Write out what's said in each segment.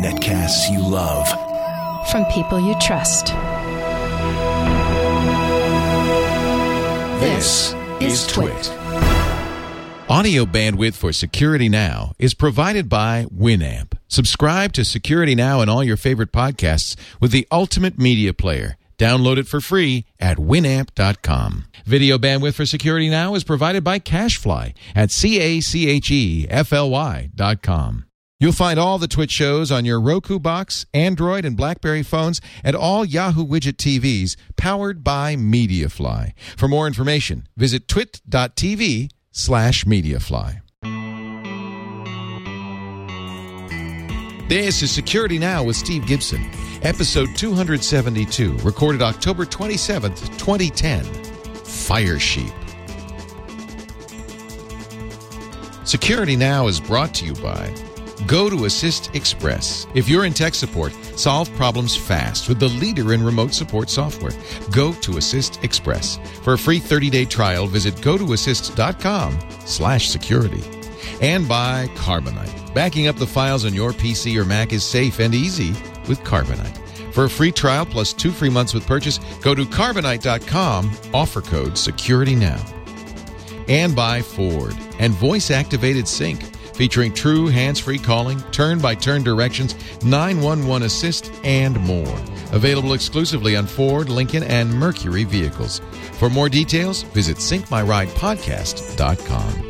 Netcasts you love. From people you trust. This is Twit. Audio bandwidth for Security Now is provided by Winamp. Subscribe to Security Now and all your favorite podcasts with the ultimate media player. Download it for free at winamp.com. Video bandwidth for Security Now is provided by Cachefly at C-A-C-H-E-F-L-Y dot com. You'll find all the TWiT shows on your Roku box, Android, and BlackBerry phones, and all Yahoo Widget TVs powered by MediaFly. For more information, visit twit.tv slash MediaFly. This is Security Now with Steve Gibson, episode 272, recorded October 27th, 2010. Firesheep. Security Now is brought to you by GoToAssist Express. If you're in tech support, solve problems fast with the leader in remote support software. GoToAssist Express. For a free 30-day trial, visit gotoassist.com slash security. And by Carbonite. Backing up the files on your PC or Mac is safe and easy with Carbonite. For a free trial plus two free months with purchase, go to carbonite.com, offer code security now. And by Ford and voice activated sync featuring true hands-free calling, turn-by-turn directions, 911 assist, and more. Available exclusively on Ford, Lincoln, and Mercury vehicles. For more details, visit syncmyridepodcast.com.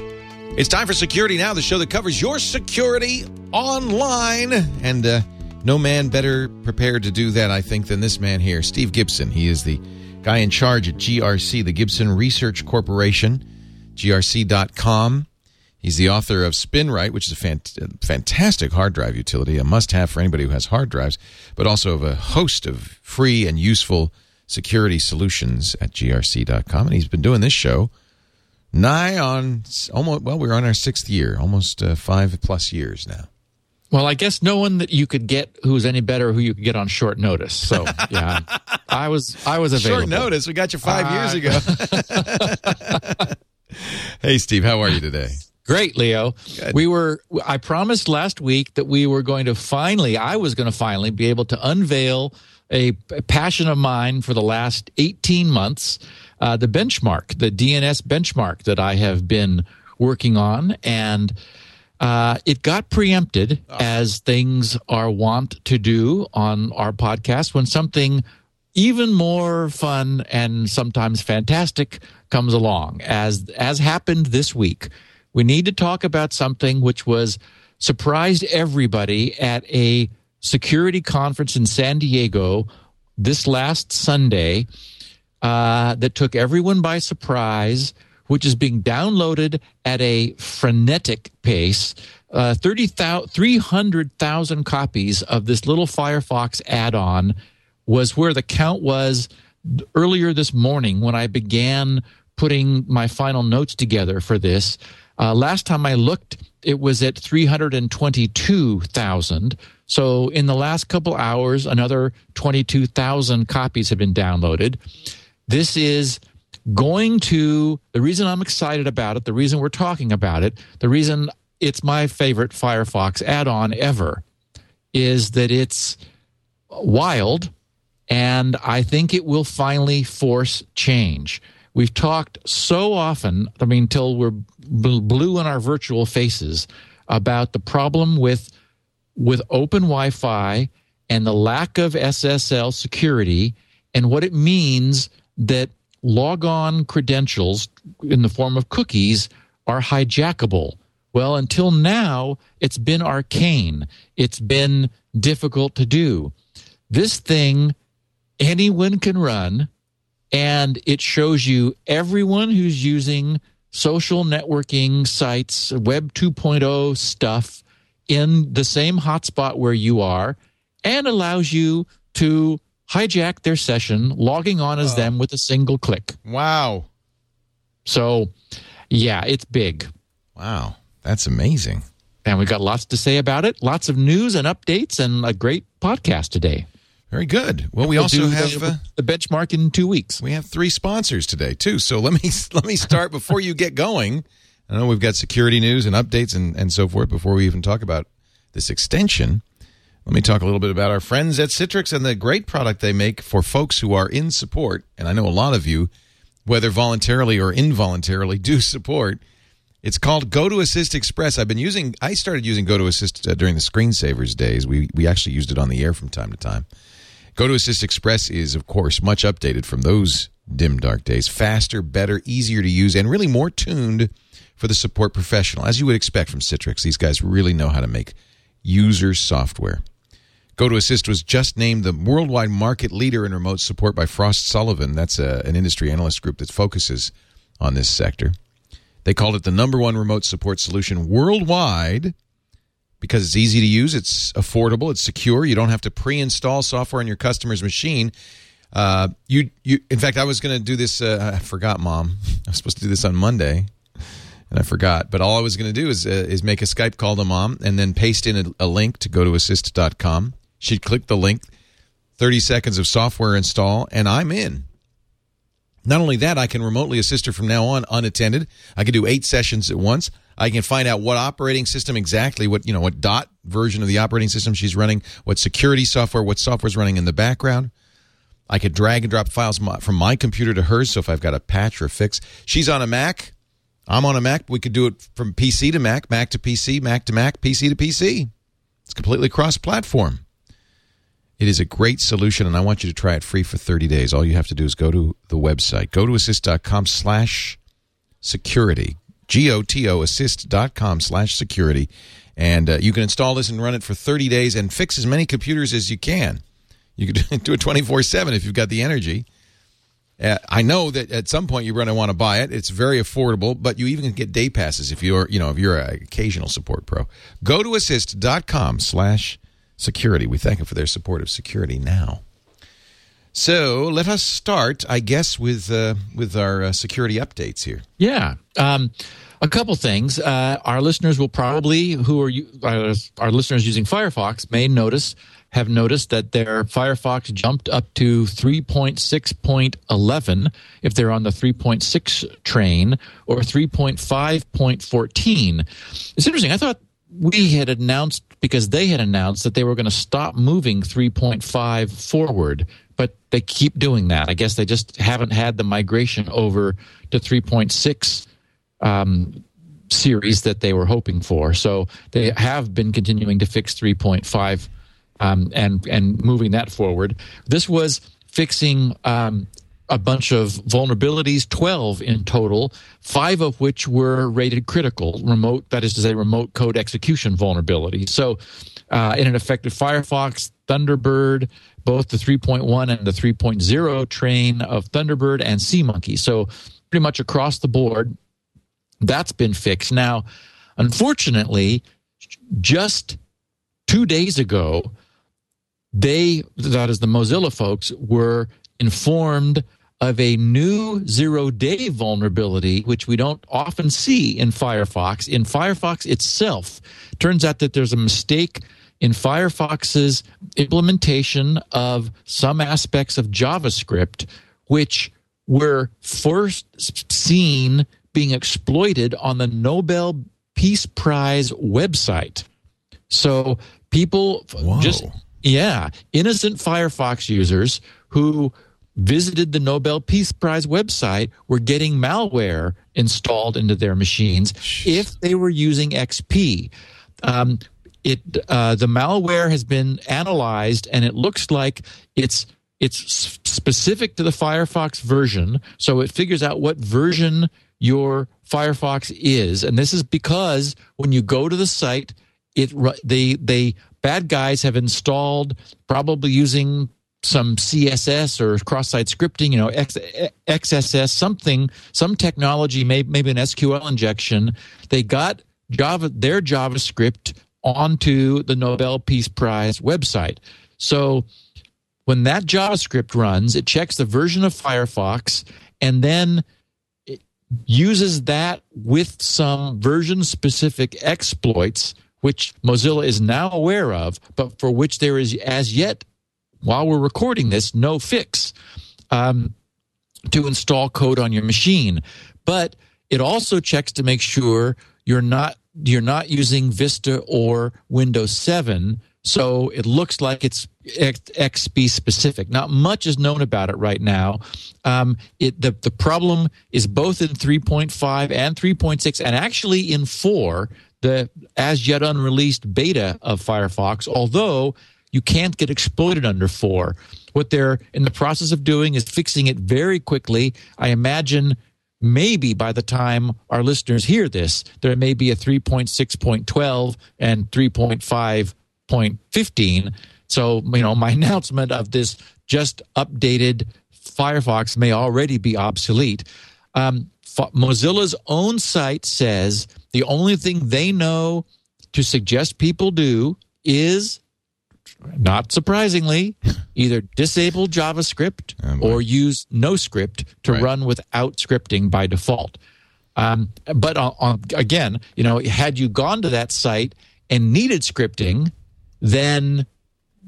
It's time for Security Now, the show that covers your security online. And uh, no man better prepared to do that, I think, than this man here, Steve Gibson. He is the guy in charge at GRC, the Gibson Research Corporation, grc.com. He's the author of SpinRite, which is a fant- fantastic hard drive utility, a must have for anybody who has hard drives, but also of a host of free and useful security solutions at grc.com. And he's been doing this show nigh on almost, well, we're on our sixth year, almost uh, five plus years now. Well, I guess no one that you could get who was any better who you could get on short notice. So yeah, I was I was available. Short notice. We got you five uh, years ago. hey, Steve, how are you today? Great, Leo. Good. We were, I promised last week that we were going to finally, I was going to finally be able to unveil a, a passion of mine for the last 18 months, uh, the benchmark, the DNS benchmark that I have been working on. And uh, it got preempted oh. as things are wont to do on our podcast when something even more fun and sometimes fantastic comes along, as as happened this week we need to talk about something which was surprised everybody at a security conference in San Diego this last Sunday uh, that took everyone by surprise, which is being downloaded at a frenetic pace. Uh, 300,000 copies of this little Firefox add on was where the count was earlier this morning when I began putting my final notes together for this. Uh, last time I looked, it was at 322,000. So in the last couple hours, another 22,000 copies have been downloaded. This is going to, the reason I'm excited about it, the reason we're talking about it, the reason it's my favorite Firefox add on ever is that it's wild and I think it will finally force change. We've talked so often, I mean, till we're blue in our virtual faces about the problem with with open Wi-Fi and the lack of SSL security and what it means that logon credentials in the form of cookies are hijackable. Well, until now, it's been arcane. It's been difficult to do. This thing anyone can run and it shows you everyone who's using social networking sites, Web 2.0 stuff in the same hotspot where you are, and allows you to hijack their session, logging on as them with a single click. Wow. So, yeah, it's big. Wow. That's amazing. And we've got lots to say about it, lots of news and updates, and a great podcast today. Very good. Well, we we'll also have the, uh, the, benchmark in two weeks. We have three sponsors today too. So let me let me start before you get going. I know we've got security news and updates and, and so forth before we even talk about this extension. Let me talk a little bit about our friends at Citrix and the great product they make for folks who are in support. And I know a lot of you, whether voluntarily or involuntarily, do support. It's called GoToAssist Express. I've been using. I started using GoToAssist uh, during the screensavers days. We we actually used it on the air from time to time. GoToAssist Express is, of course, much updated from those dim dark days. Faster, better, easier to use, and really more tuned for the support professional, as you would expect from Citrix. These guys really know how to make user software. GoToAssist was just named the worldwide market leader in remote support by Frost Sullivan. That's a, an industry analyst group that focuses on this sector. They called it the number one remote support solution worldwide because it's easy to use, it's affordable, it's secure. You don't have to pre-install software on your customer's machine. Uh, you, you. In fact, I was going to do this. Uh, I forgot, Mom. I was supposed to do this on Monday and I forgot. But all I was going to do is uh, is make a Skype call to mom and then paste in a, a link to gotoassist.com. She'd click the link, 30 seconds of software install, and I'm in. Not only that, I can remotely assist her from now on unattended. I can do eight sessions at once. I can find out what operating system exactly, what you know, what dot version of the operating system she's running, what security software, what software's running in the background. I could drag and drop files from my computer to hers. So if I've got a patch or a fix, she's on a Mac. I'm on a Mac. We could do it from PC to Mac, Mac to PC, Mac to Mac, PC to PC. It's completely cross platform. It is a great solution, and I want you to try it free for 30 days. All you have to do is go to the website, gotoassist.com slash security, G-O-T-O, assist.com slash security, and uh, you can install this and run it for 30 days and fix as many computers as you can. You can do it 24-7 if you've got the energy. Uh, I know that at some point you're going to want to buy it. It's very affordable, but you even get day passes if you're, you know, if you're an occasional support pro. Go to assist.com slash security. We thank them for their support of security now. So let us start, I guess, with uh, with our uh, security updates here. Yeah. Um, a couple things. Uh, our listeners will probably, who are uh, our listeners using Firefox, may notice have noticed that their Firefox jumped up to 3.6.11 if they're on the 3.6 train or 3.5.14. It's interesting. I thought we had announced because they had announced that they were going to stop moving 3.5 forward, but they keep doing that. I guess they just haven't had the migration over to 3.6 um, series that they were hoping for. So they have been continuing to fix 3.5 um, and and moving that forward. This was fixing um, a bunch of vulnerabilities, 12 in total, five of which were rated critical, remote, that is to say, remote code execution vulnerability. So, uh, it affected Firefox, Thunderbird, both the 3.1 and the 3.0 train of Thunderbird and SeaMonkey. So, pretty much across the board, that's been fixed. Now, unfortunately, just two days ago, they, that is the Mozilla folks, were informed of a new zero day vulnerability, which we don't often see in Firefox. In Firefox itself, turns out that there's a mistake in Firefox's implementation of some aspects of JavaScript, which were first seen being exploited on the Nobel Peace Prize website. So people Whoa. just yeah, innocent Firefox users who visited the Nobel Peace Prize website were getting malware installed into their machines if they were using XP. Um, it uh, the malware has been analyzed and it looks like it's it's specific to the Firefox version, so it figures out what version your Firefox is, and this is because when you go to the site, it they they bad guys have installed, probably using some CSS or cross-site scripting, you know, X, XSS, something, some technology, maybe, maybe an SQL injection. They got Java, their JavaScript onto the Nobel Peace Prize website. So when that JavaScript runs, it checks the version of Firefox and then uses that with some version specific exploits which Mozilla is now aware of, but for which there is as yet, while we're recording this, no fix um, to install code on your machine. But It also checks to make sure you're not you're not using Vista or Windows 7, so it looks like it's XP specific. Not much is known about it right now. Um, it the the problem is both in 3.5 and 3.6, and actually in four, the as yet unreleased beta of Firefox. Although you can't get exploited under four. What they're in the process of doing is fixing it very quickly. I imagine maybe by the time our listeners hear this, there may be a 3.6.12 and 3.5.15. So, you know, my announcement of this just updated Firefox may already be obsolete. Um, Mozilla's own site says the only thing they know to suggest people do is not surprisingly, either disable JavaScript oh or use NoScript to right. run without scripting by default. Um, but on, on, again, you know, had you gone to that site and needed scripting, then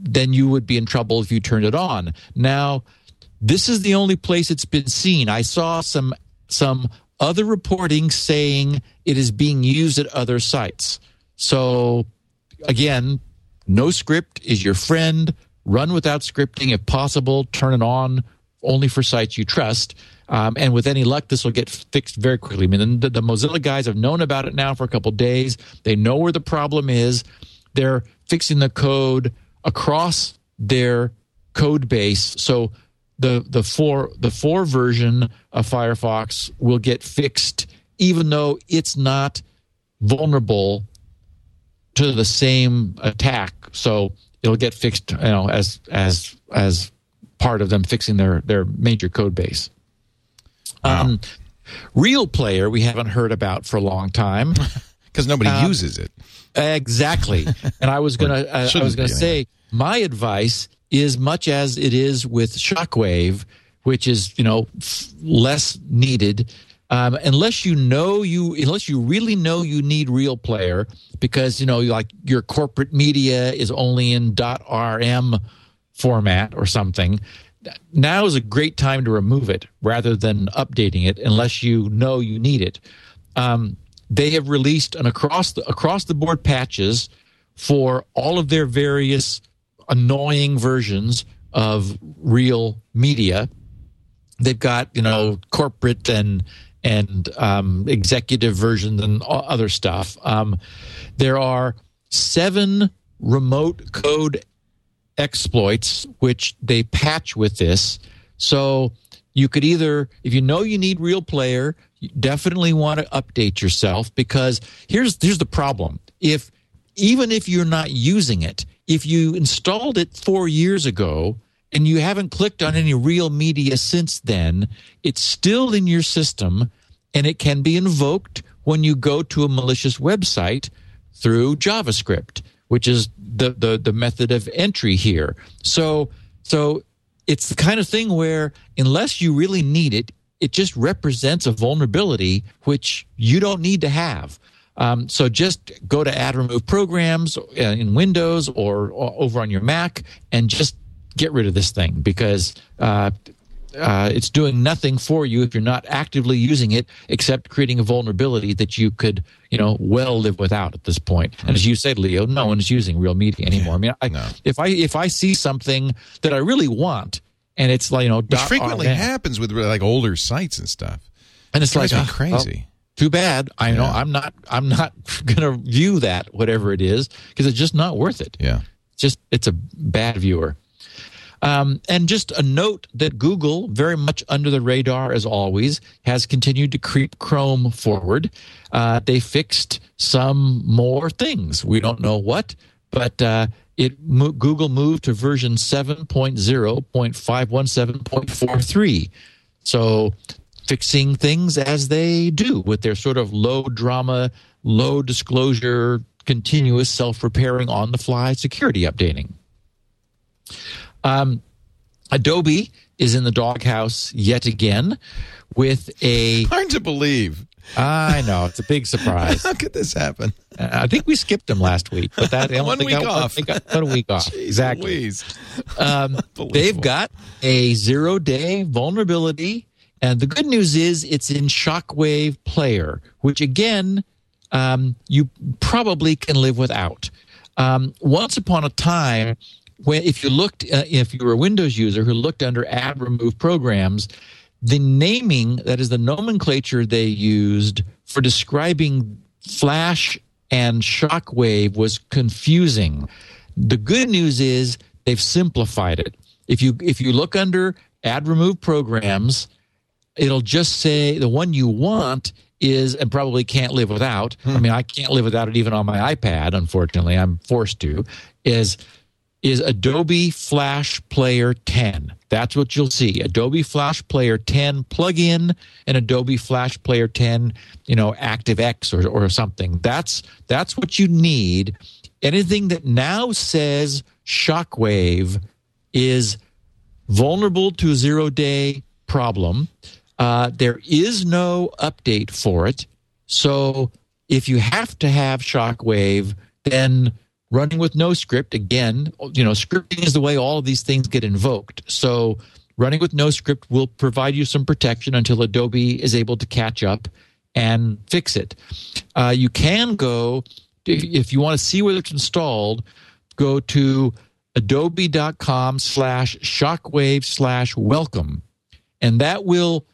then you would be in trouble if you turned it on. Now, this is the only place it's been seen. I saw some some other reporting saying it is being used at other sites. So again, NoScript is your friend. Run without scripting if possible. Turn it on only for sites you trust. Um, and with any luck, this will get fixed very quickly. I mean, the, the Mozilla guys have known about it now for a couple days. They know where the problem is. They're fixing the code across their code base. So the the four the four version of Firefox will get fixed, even though it's not vulnerable to the same attack. So it'll get fixed, you know, as as as part of them fixing their their major code base. Wow. Um, RealPlayer we haven't heard about for a long time because nobody um, uses it. Exactly. and I was gonna uh, I was gonna say my advice is much as it is with Shockwave, which is you know less needed um, unless you know you unless you really know you need RealPlayer because you know like your corporate media is only in rm format or something now is a great time to remove it rather than updating it unless you know you need it um, they have released an across the across the board patches for all of their various annoying versions of real media they've got you know corporate and and um, executive versions and other stuff. Um, there are seven remote code exploits which they patch with this. So you could either, if you know you need RealPlayer, you definitely want to update yourself because here's here's the problem. If even if you're not using it, if you installed it four years ago and you haven't clicked on any real media since then, it's still in your system and it can be invoked when you go to a malicious website through JavaScript, which is the, the, the method of entry here. So, so it's the kind of thing where unless you really need it, it just represents a vulnerability which you don't need to have. Um, so just go to add remove programs uh, in Windows or, or, over on your Mac and just get rid of this thing because uh, uh, it's doing nothing for you if you're not actively using it, except creating a vulnerability that you could, you know, well live without at this point. And as you said, Leo, no one is using real media anymore. I mean, I, no. if I if I see something that I really want, and it's like you know, which frequently RN, happens with like older sites and stuff, and it's, it's like oh, crazy. too bad. I yeah. know I'm not. I'm not going to view that whatever it is because it's just not worth it. Yeah, just it's a bad viewer. Um, and just a note that Google, very much under the radar as always, has continued to creep Chrome forward. Uh, they fixed some more things. We don't know what, but uh, it Google moved to version 7.0.517.43. So fixing things as they do with their sort of low drama, low disclosure, continuous self repairing on the fly security updating. Um, Adobe is in the doghouse yet again with a. Hard to believe. I know it's a big surprise. How could this happen? Uh, I think we skipped them last week, but that one week got, off. Got a week off. Jeez exactly. Um, they've got a zero-day vulnerability And the good news is it's in Shockwave Player, which again, um, you probably can live without. Um, once upon a time, when if you looked, uh, if you were a Windows user who looked under Add Remove Programs, the naming that is the nomenclature they used for describing Flash and Shockwave was confusing. The good news is they've simplified it. If you if you look under Add Remove Programs, it'll just say the one you want is and probably can't live without. I mean, I can't live without it even on my iPad. Unfortunately, I'm forced to. Is is Adobe Flash Player 10. That's what you'll see. Adobe Flash Player 10 plugin and Adobe Flash Player 10, you know, ActiveX or, or something. That's that's what you need. Anything that now says Shockwave is vulnerable to a zero day problem. Uh, there is no update for it. So if you have to have Shockwave, then running with NoScript again you know scripting is the way all of these things get invoked. So running with NoScript will provide you some protection until adobe is able to catch up and fix it. Uh, you can go if you want to see whether it's installed go to adobe.com slash shockwave slash welcome. And that will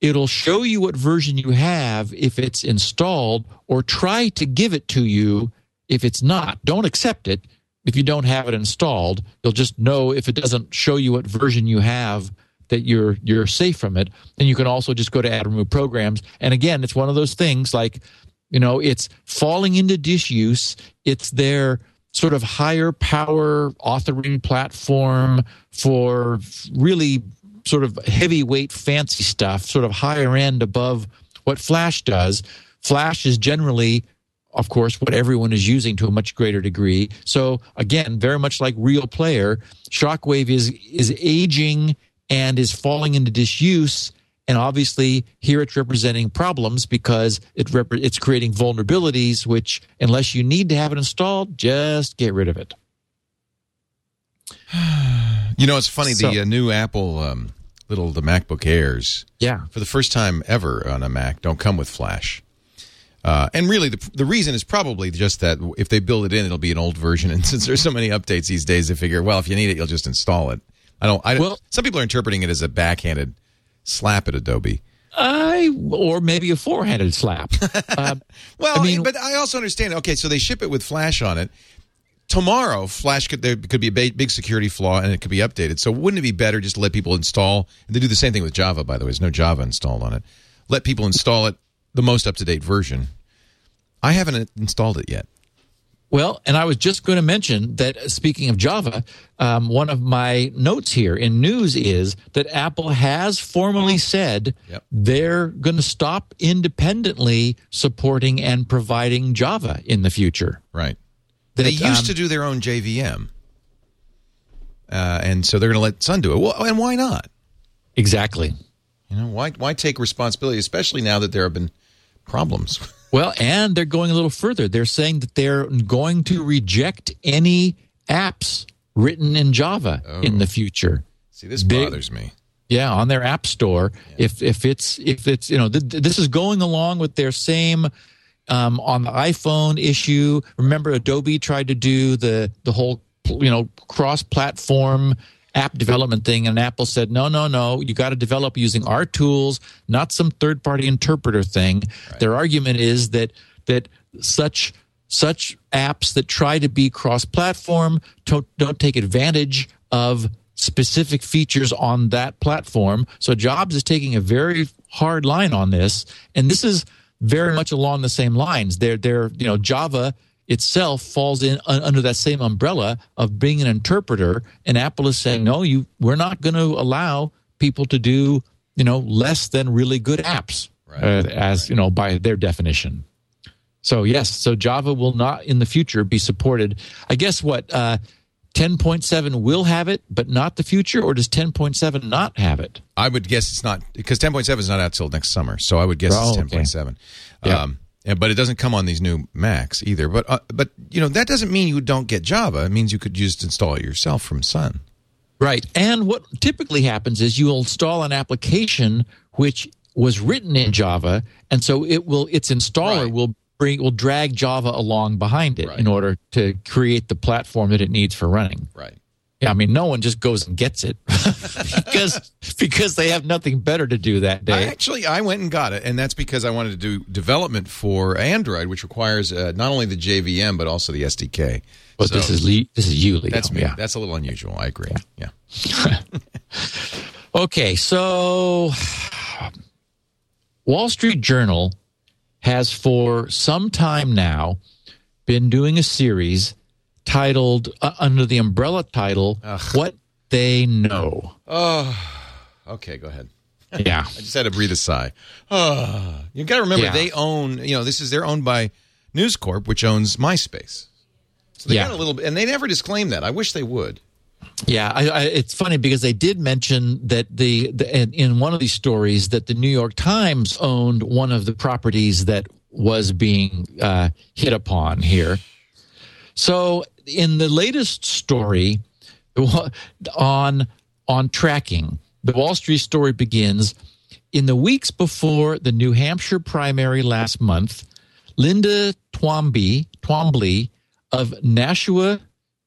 it'll show you what version you have if it's installed or try to give it to you if it's not, don't accept it if you don't have it installed. You'll just know if it doesn't show you what version you have that you're you're safe from it. And you can also just go to add remove programs. And again, it's one of those things like, you know, it's falling into disuse. It's their sort of higher power authoring platform for really sort of heavyweight fancy stuff, sort of higher end above what Flash does. Flash is generally of course, what everyone is using to a much greater degree. So again, very much like RealPlayer, Shockwave is is aging and is falling into disuse. And obviously, here it's representing problems because it rep- it's creating vulnerabilities. Which, unless you need to have it installed, just get rid of it. You know, it's funny. So- the uh, new Apple um, little the MacBook Airs, Yeah, for the first time ever on a Mac, don't come with Flash. Uh, and really, the, the reason is probably just that if they build it in, it'll be an old version. And since there's so many updates these days, they figure, well, if you need it, you'll just install it. I don't. I, Well- some people are interpreting it as a backhanded slap at Adobe. I or maybe a four-handed slap. uh, Well, I mean- but I also understand. Okay, so they ship it with Flash on it. Tomorrow, Flash could there could be a big security flaw and it could be updated. So wouldn't it be better just to let people install? And they do the same thing with Java, by the way. There's no Java installed on it. Let people install it, the most up to date version. I haven't installed it yet. Well, and I was just going to mention that speaking of Java, um, one of my notes here in news is that Apple has formally said Yep. they're going to stop independently supporting and providing Java in the future. Right. That, they used um, to do their own JVM, uh, and so they're going to let Sun do it. Well, and why not? Exactly. You know, why why take responsibility, especially now that there have been problems? Well, and they're going a little further. They're saying that they're going to reject any apps written in Java in the future. See, this Big- bothers me. Yeah, on their app store. If if it's if it's you know th- th- this is going along with their same um, on the iPhone issue. Remember, Adobe tried to do the the whole you know cross platform app development thing, and Apple said no, no, no. You got to develop using our tools, not some third party interpreter thing. Their argument is that that such such apps that try to be cross platform don't, don't take advantage of specific features on that platform. So Jobs is taking a very hard line on this, and this is very much along the same lines. They're, they're you know, Java itself falls in un, under that same umbrella of being an interpreter, and Apple is saying, no, you, we're not going to allow people to do, you know, less than really good apps, Right. uh, as you know, by their definition. So yes, so Java will not in the future be supported. I guess what uh, 10.7 will have it, but not the future, or does 10.7 not have it? I would guess it's not because 10.7 is not out till next summer. So I would guess Oh, it's okay. 10.7. Yeah. And, but it doesn't come on these new Macs either. But uh, but you know that doesn't mean you don't get Java. It means you could just install it yourself from Sun. Right. And what typically happens is you'll install an application which was written in Java, and so it will its installer Right. will bring will drag Java along behind it Right. in order to create the platform that it needs for running. Right. Yeah, I mean, no one just goes and gets it because because they have nothing better to do that I day. actually I went and got it, and that's because I wanted to do development for Android, which requires uh, not only the JVM but also the SDK. But So this is Lee, this is you, Leo. that's me. Yeah. That's a little unusual. I agree. Yeah. Okay, so Wall Street Journal has for some time now been doing a series titled uh, under the umbrella title What They Know. Okay, go ahead. Yeah. I just had to breathe a sigh. Oh, you got to remember Yeah. they own. You know, this is they're owned by News Corp, which owns MySpace. So they Yeah. got a little bit, and they never disclaim that. I wish they would. Yeah, I, I, it's funny because they did mention that the, the in, in one of these stories that the New York Times owned one of the properties that was being uh, hit upon here. So, in the latest story on on tracking, the Wall Street story begins in the weeks before the New Hampshire primary last month. Linda Twombly, Twombly of Nashua,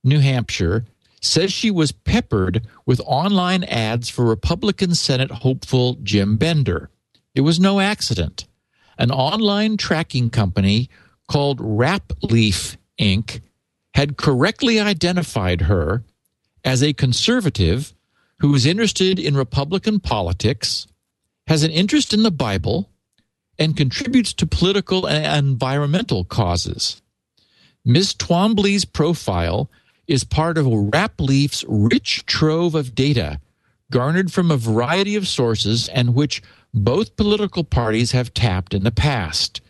New Hampshire, says she was peppered with online ads for Republican Senate hopeful Jim Bender. It was no accident. An online tracking company called Rapleaf Inc. had correctly identified her as a conservative who is interested in Republican politics, has an interest in the Bible, and contributes to political and environmental causes. Ms. Twombly's profile is part of Rapleaf's rich trove of data garnered from a variety of sources and which both political parties have tapped in the past.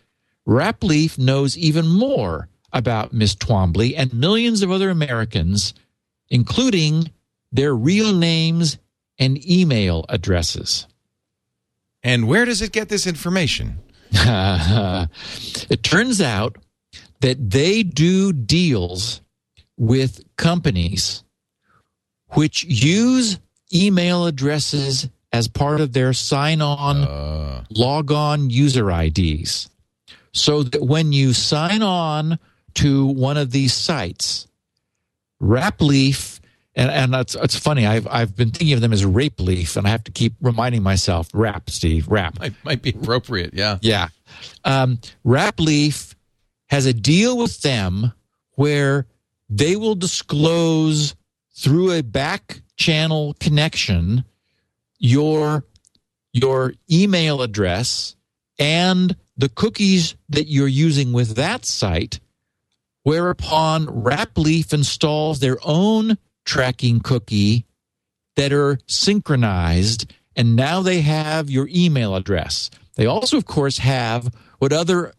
Rapleaf knows even more about Ms. Twombly and millions of other Americans, including their real names and email addresses. And where does it get this information? it turns out that they do deals with companies which use email addresses as part of their sign on, uh. log on user IDs. So that when you sign on to one of these sites, Rapleaf, and, and it's, it's funny, I've, I've been thinking of them as Rape Leaf, and I have to keep reminding myself, Rap, Steve, Rap. Might, might be appropriate. Yeah. Yeah. Um, Rapleaf has a deal with them where they will disclose through a back channel connection your your email address and the cookies that you're using with that site whereupon Rapleaf installs their own tracking cookie that are synchronized and now they have your email address. They also of course have what other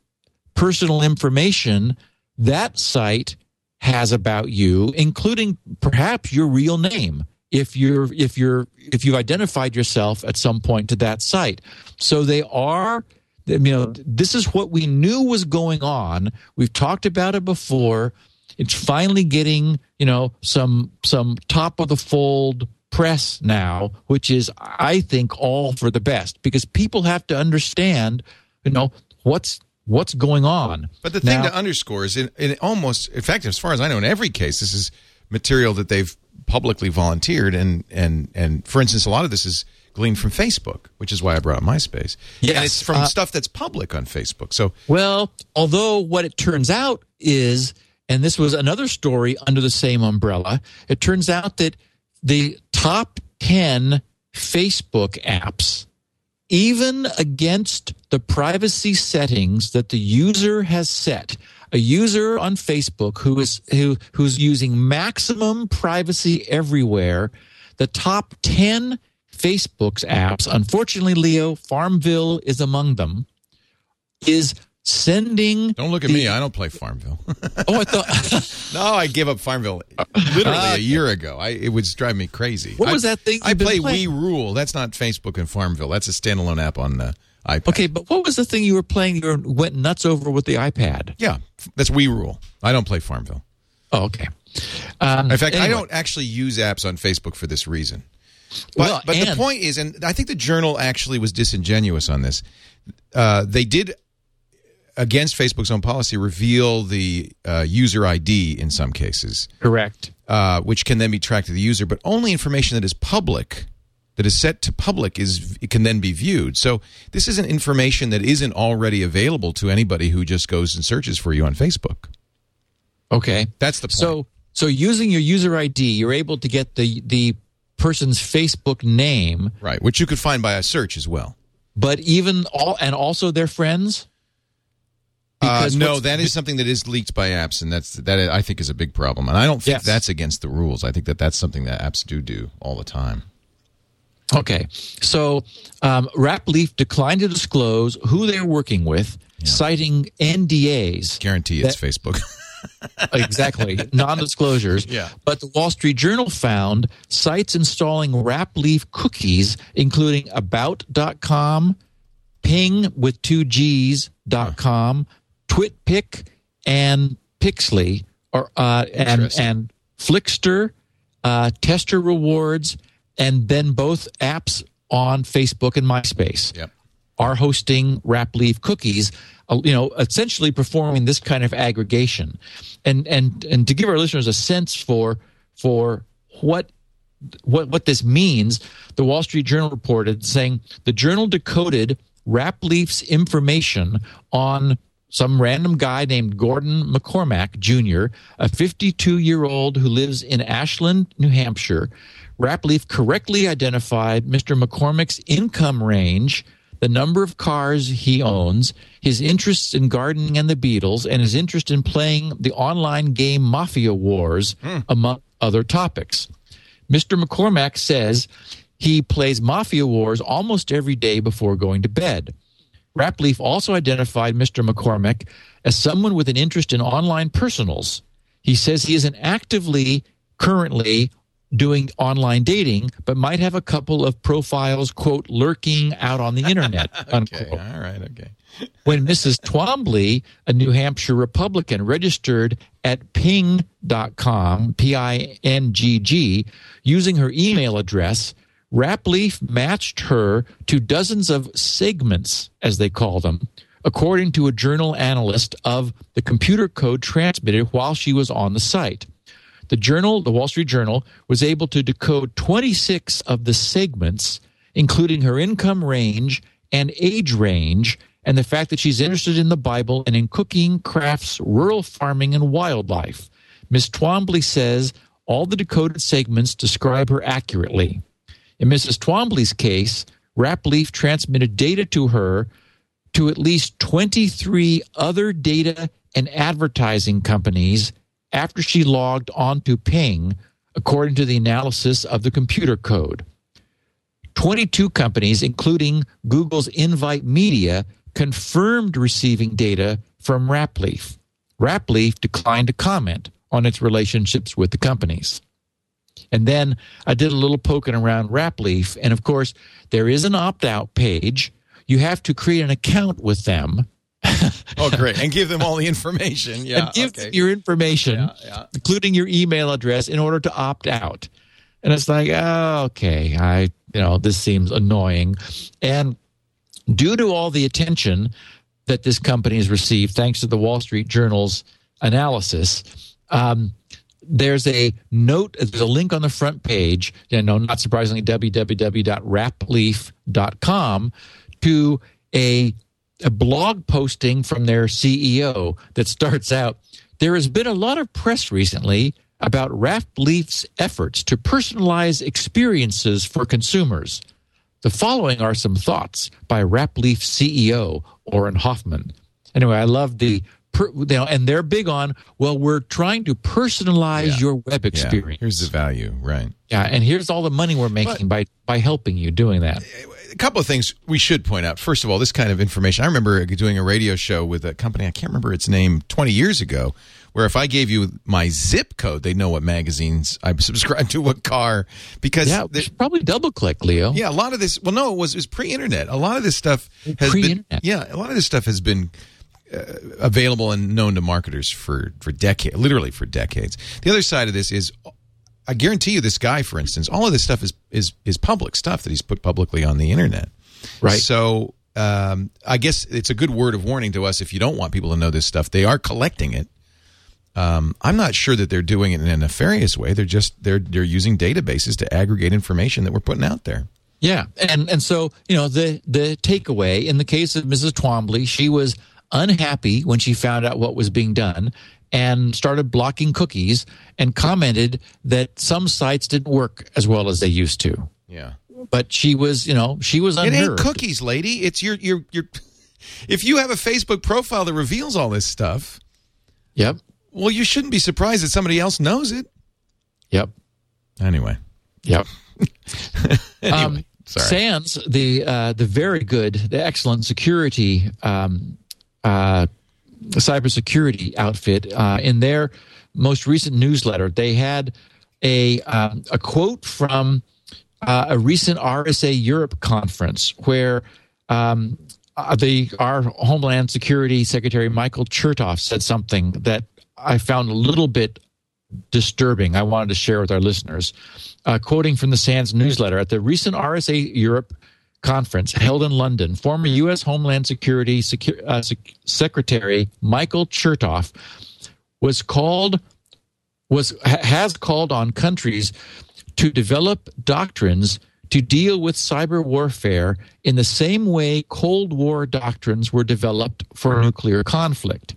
personal information that site has about you including perhaps your real name if you're if you're if you've identified yourself at some point to that site. So they are you know mm-hmm. this is what we knew was going on. We've talked about it before. It's finally getting, you know, some some top of the fold press now, which is I think all for the best because people have to understand, you know, what's what's going on. But the thing Now- to underscore is, in, in almost, in fact, as far as I know, in every case, this is material that they've publicly volunteered, and and and for instance, a lot of this is gleaned from Facebook, which is why I brought MySpace. Yes, and it's from uh, stuff that's public on Facebook. So Well, although what it turns out is, and this was another story under the same umbrella, it turns out that the top 10 Facebook apps, even against the privacy settings that the user has set, a user on Facebook who is who who's using maximum privacy everywhere, the top 10 Facebook's apps, unfortunately, Leo, Farmville is among them, is sending. don't look at the- me. I don't play Farmville. Oh, I thought. no, I gave up Farmville literally a year ago. I it would drive me crazy. What I- was that thing I play? We Rule. That's not Facebook and Farmville. That's a standalone app on the iPad. okay, but what was the thing you were playing? You went nuts over with the iPad. Yeah, that's We Rule. I don't play Farmville. Oh, okay. Um, In fact, I don't actually use apps on Facebook for this reason. But, Well, but the point is, and I think the journal actually was disingenuous on this. Uh, they did, against Facebook's own policy, reveal the uh, user ID in some cases, Correct. uh, which can then be tracked to the user, but only information that is public, that is set to public, is it can then be viewed. So this isn't information that isn't already available to anybody who just goes and searches for you on Facebook. Okay. That's the point. So so using your user ID, you're able to get the the person's Facebook name, right, which you could find by a search as well. but even all and also their friends. Uh, Because no, that is something that is leaked by apps, and that's that I think is a big problem. And I don't think Yes. that's against the rules. I think that that's something that apps do do all the time. Okay, so um, Rapleaf declined to disclose who they're working with, citing NDAs. Guarantee it's Facebook. exactly. Non-disclosures. Yeah. but the wall street journal found sites installing rapleaf cookies including about.com pingg with two g's dot com twitpic and pixley or uh, and and Flixster uh, tester rewards and then both apps on facebook and myspace yep. are hosting Rapleaf cookies, uh, you know, essentially performing this kind of aggregation, and and and to give our listeners a sense for for what what what this means, the Wall Street Journal reported saying the journal decoded Rapleaf's information on some random guy named Gordon McCormack Jr., a 52 year old who lives in Ashland, New Hampshire. Rapleaf correctly identified Mr. McCormack's income range, the number of cars he owns, his interests in gardening and the Beatles, and his interest in playing the online game Mafia Wars, hmm. among other topics. Mr. McCormack says he plays Mafia Wars almost every day before going to bed. Rapleaf also identified Mr. McCormack as someone with an interest in online personals. He says he isn't actively currently doing online dating, but might have a couple of profiles, quote, lurking out on the internet, unquote. Okay. All right. Okay. When Mrs. Twombly, a New Hampshire Republican, registered at pingg.com, P I N G G, using her email address, Rapleaf matched her to dozens of segments, as they call them, according to a journal analyst of the computer code transmitted while she was on the site. The journal, the Wall Street Journal, was able to decode 26 of the segments, including her income range and age range, and the fact that she's interested in the Bible and in cooking, crafts, rural farming, and wildlife. Miss Twombly says all the decoded segments describe her accurately. In Mrs. Twombly's case, Rapleaf transmitted data to her to at least 23 other data and advertising companies after she logged onto Pingg, according to the analysis of the computer code. 22 companies, including Google's Invite Media, confirmed receiving data from Rapleaf. Rapleaf declined to comment on its relationships with the companies. And then I did a little poking around Rapleaf, and of course, there is an opt out page. You have to create an account with them Oh, great. And give them all the information. Yeah. and give okay. them your information, Yeah, yeah. including your email address, in order to opt out. And it's like, oh, okay, I, you know, this seems annoying. And due to all the attention that this company has received, thanks to the Wall Street Journal's analysis, um, there's a note, there's a link on the front page, you know, not surprisingly, www.rapleaf.com to a, a blog posting from their CEO that starts out There has been a lot of press recently about Rapleaf's efforts to personalize experiences for consumers. The following are some thoughts by Rapleaf CEO Auren Hoffman. Anyway, I love the per, you know, and they're big on well, we're trying to personalize Yeah. your web Yeah. experience. Here's the value. Right. Yeah, and here's all the money we're making by by helping you doing that. Eh, a couple of things we should point out. First of all, this kind of information. I remember doing a radio show with a company, I can't remember its name, 20 years ago, where if I gave you my zip code, they'd know what magazines I subscribed to, what car, because Yeah, we the- should probably double click, Leo. yeah, a lot of this, well, no, it was, it was pre internet. A lot of this stuff has been, Pre-internet. yeah, a lot of this stuff has been uh, available and known to marketers for for decades, literally for decades. The other side of this is, I guarantee you, this guy, for instance, all of this stuff is is is public stuff that he's put publicly on the internet. Right. So um, I guess it's a good word of warning to us if you don't want people to know this stuff. They are collecting it. Um, I'm not sure that they're doing it in a nefarious way. They're just they're they're using databases to aggregate information that we're putting out there. Yeah, and and so you know the the takeaway in the case of Mrs. Twombly, she was unhappy when she found out what was being done and started blocking cookies and commented that some sites didn't work as well as they used to. Yeah. But she was, you know, she was It ain't cookies, lady. It's your your your. If you have a Facebook profile that reveals all this stuff, Yep. well, you shouldn't be surprised that somebody else knows it. Yep. Anyway, Yep. anyway, Um, sorry. SANS the uh, the very good, the excellent security um, uh, cybersecurity outfit uh, in their most recent newsletter, they had a um, a quote from uh, a recent RSA Europe conference where um, uh, the our Homeland Security Secretary Michael Chertoff said something that I found a little bit disturbing. I wanted to share with our listeners. Uh, quoting from the SANS newsletter at the recent RSA Europe conference held in London, former U.S. Homeland Security Secu- uh, Sec- Secretary Michael Chertoff was called was ha- has called on countries to develop doctrines to deal with cyber warfare in the same way Cold War doctrines were developed for nuclear conflict.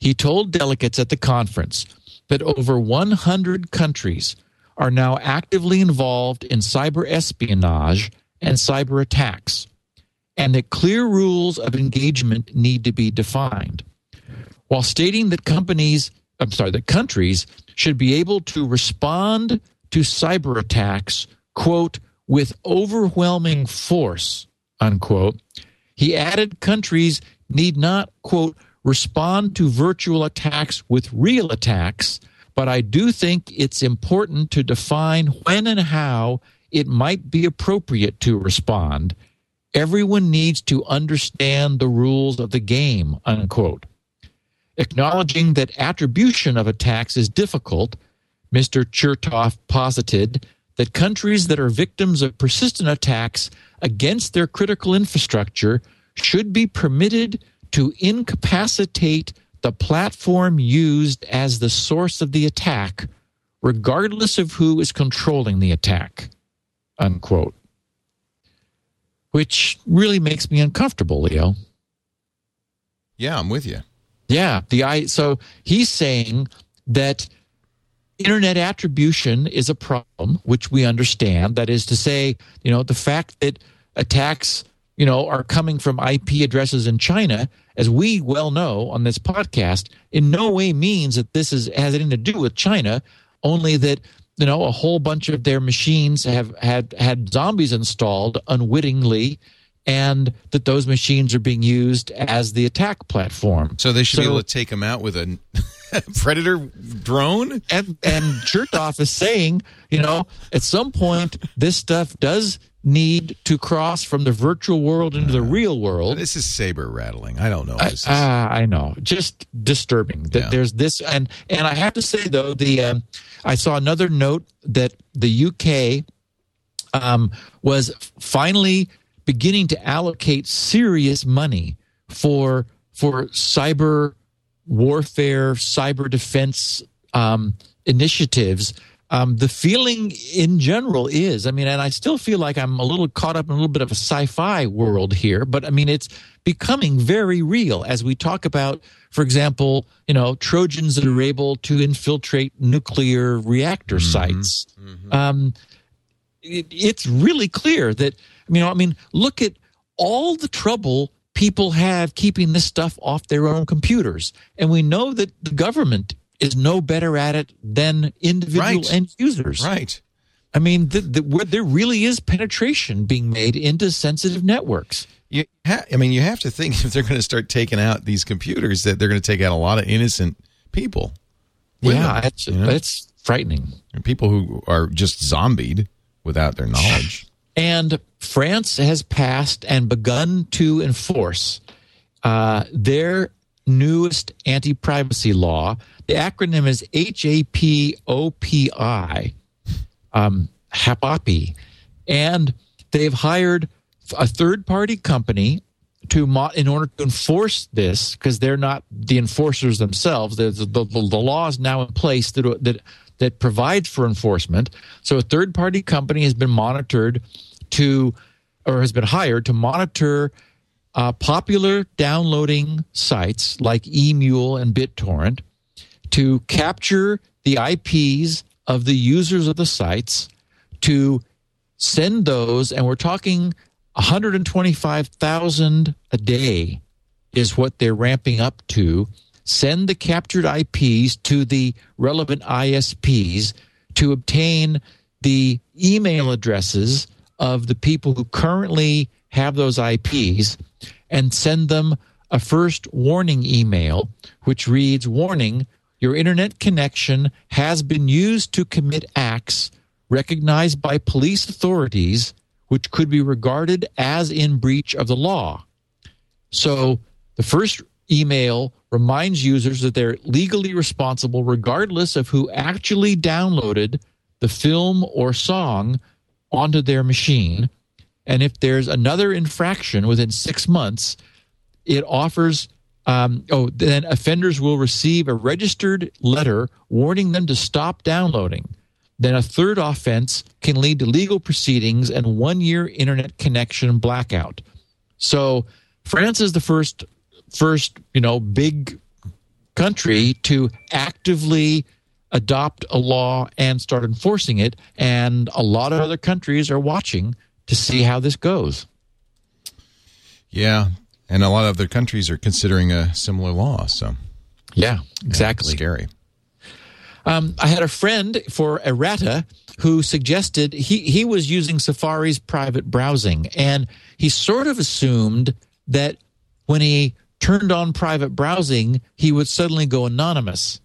He told delegates at the conference that over 100 countries are now actively involved in cyber espionage and cyber attacks, and that clear rules of engagement need to be defined. While stating that companies, I'm sorry, that countries should be able to respond to cyber attacks, quote, with overwhelming force, unquote, he added countries need not, quote, respond to virtual attacks with real attacks, but I do think it's important to define when and how it might be appropriate to respond. Everyone needs to understand the rules of the game, unquote. Acknowledging that attribution of attacks is difficult, Mr. Chertoff posited that countries that are victims of persistent attacks against their critical infrastructure should be permitted to incapacitate the platform used as the source of the attack, regardless of who is controlling the attack. Unquote. Which really makes me uncomfortable, Leo. yeah, I'm with you. Yeah, the I so he's saying that internet attribution is a problem, which we understand. That is to say, you know, the fact that attacks, you know, are coming from IP addresses in China, as we well know on this podcast, in no way means that this is has anything to do with China, only that you know a whole bunch of their machines have had had zombies installed unwittingly and that those machines are being used as the attack platform So they should be able to take them out with a predator drone. and and Chertoff is saying, you know, at some point this stuff does need to cross from the virtual world into the real world. This is saber rattling. I don't know. I, ah, I know, just disturbing that Yeah. there's this, and and I have to say though, the um, I saw another note that the UK um, was finally beginning to allocate serious money for for cyber warfare, cyber defense um, initiatives. Um, the feeling in general is, I mean, and I still feel like I'm a little caught up in a little bit of a sci-fi world here, but I mean, it's becoming very real as we talk about, for example, you know, Trojans that are able to infiltrate nuclear reactor sites. Um, it, it's really clear that you know i mean look at all the trouble people have keeping this stuff off their own computers. And we know that the government is no better at it than individual Right. end users right. i mean the, the, where there really is penetration being made into sensitive networks You ha- I mean, you have to think if they're going to start taking out these computers, that they're going to take out a lot of innocent people. yeah them, it's, you know? it's frightening And people who are just zombied without their knowledge. And France has passed and begun to enforce uh, their newest anti privacy law. The acronym is HADOPI, um, HADOPI. And they've hired a third party company to mo- in order to enforce this because they're not the enforcers themselves. The, the, the, the law is now in place that, that that provides for enforcement. So a third party company has been monitored to or has been hired to monitor uh, popular downloading sites like eMule and BitTorrent to capture the IPs of the users of the sites to send those, and we're talking 125,000 a day is what they're ramping up to. Send the captured IPs to the relevant ISPs to obtain the email addresses of the people who currently have those IPs and send them a first warning email, which reads Warning, your internet connection has been used to commit acts recognized by police authorities which could be regarded as in breach of the law. So the first email reminds users that they're legally responsible regardless of who actually downloaded the film or song onto their machine. And if there's another infraction within six months, it offers. Um, oh, then offenders will receive a registered letter warning them to stop downloading then a third offense can lead to legal proceedings and one year internet connection blackout. So France is the first first, you know, big country to actively adopt a law and start enforcing it and a lot of other countries are watching to see how this goes. Yeah, and a lot of other countries are considering a similar law, so yeah, exactly. Yeah, scary. Um, I had a friend for errata who suggested he, he was using Safari's private browsing, and he sort of assumed that when he turned on private browsing, he would suddenly go anonymous.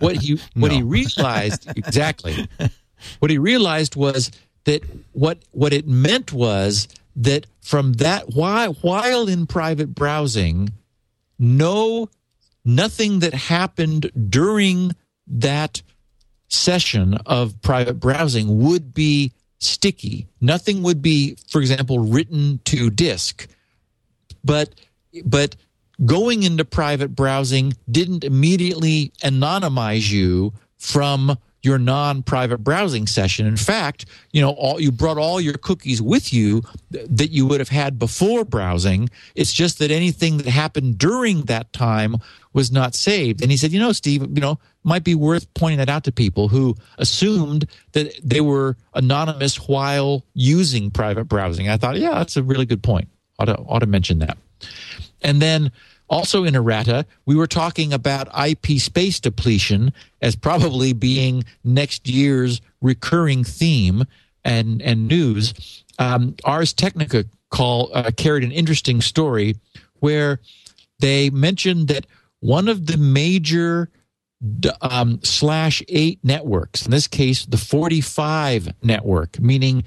What he what he realized exactly, what he realized was that what what it meant was that from that while while in private browsing, no nothing that happened during that session of private browsing would be sticky. Nothing would be, for example, written to disk. But but going into private browsing didn't immediately anonymize you from your non-private browsing session. In fact, you know, all, you brought all your cookies with you that you would have had before browsing. It's just that anything that happened during that time was not saved. And he said, you know, Steve, you know, might be worth pointing that out to people who assumed that they were anonymous while using private browsing. I thought, yeah, that's a really good point. Ought to, ought to mention that. And then also in errata, we were talking about IP space depletion as probably being next year's recurring theme and, and news. Um, Ars Technica call, uh, carried an interesting story where they mentioned that one of the major um, slash eight networks, in this case, the 45 network, meaning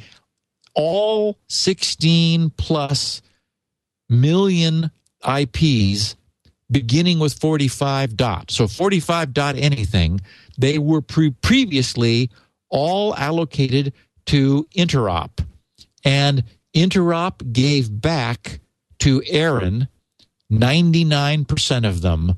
all 16 plus million IPs beginning with 45 dot. So 45 dot anything, they were pre- previously all allocated to Interop. And Interop gave back to ARIN 99% of them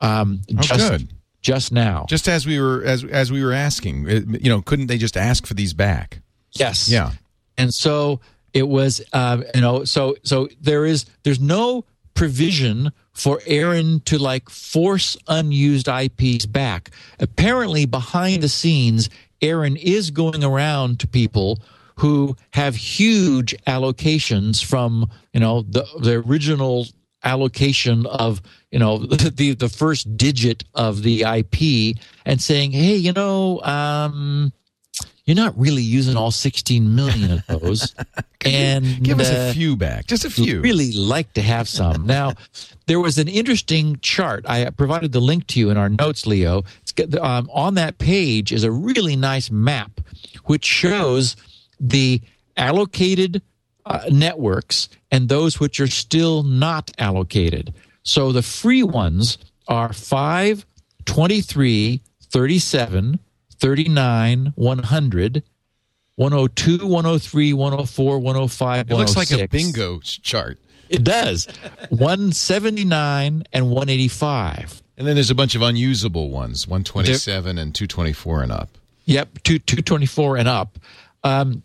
um, oh, just, good. just now. Just as we were as as we were asking, you know, couldn't they just ask for these back? Yes. Yeah. And so it was, uh, you know, so so there is there's no provision for ARIN to like force unused IPs back. Apparently, behind the scenes, ARIN is going around to people who have huge allocations from you know the the original allocation of you know the the first digit of the IP and saying, hey, you know, um, you're not really using all 16 million of those. and give us uh, a few back, just a few. Really like to have some. now, there was an interesting chart. I provided the link to you in our notes, Leo. Um, on that page is a really nice map which shows the allocated uh, networks and those which are still not allocated. So the free ones are 5, 23, 37, 39, 100, 102, 103, 104, 105, It looks like a bingo chart. It does. 179 and 185. And then there's a bunch of unusable ones, 127 and 224 and up. Yep, two, 224 and up. Um,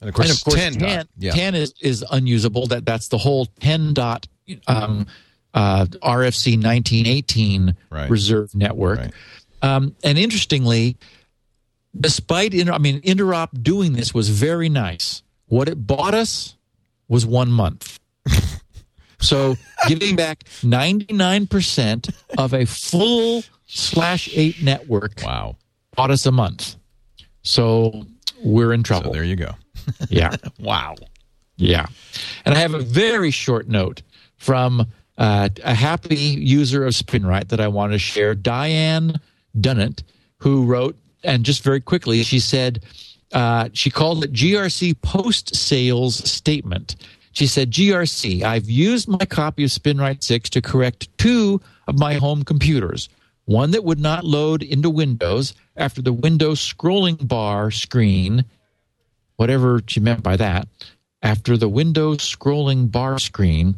And of course, and of course 10. 10, dot. Yeah. 10 is, is unusable. That That's the whole 10 dot um, uh, RFC 1918 Right. reserve network. Right. Um, and interestingly, despite, inter- I mean, Interop doing this was very nice. What it bought us was one month. so giving back 99% of a full slash eight network Wow. bought us a month. So we're in trouble. So there you go. yeah. Wow. Yeah. And I have a very short note from uh, a happy user of SpinRite that I want to share, Diane Dunnett, who wrote, and just very quickly, she said, uh, she called it GRC post sales statement. She said, GRC, I've used my copy of SpinRite 6 to correct two of my home computers. One that would not load into Windows after the Windows scrolling bar screen whatever she meant by that, after the Windows scrolling bar screen.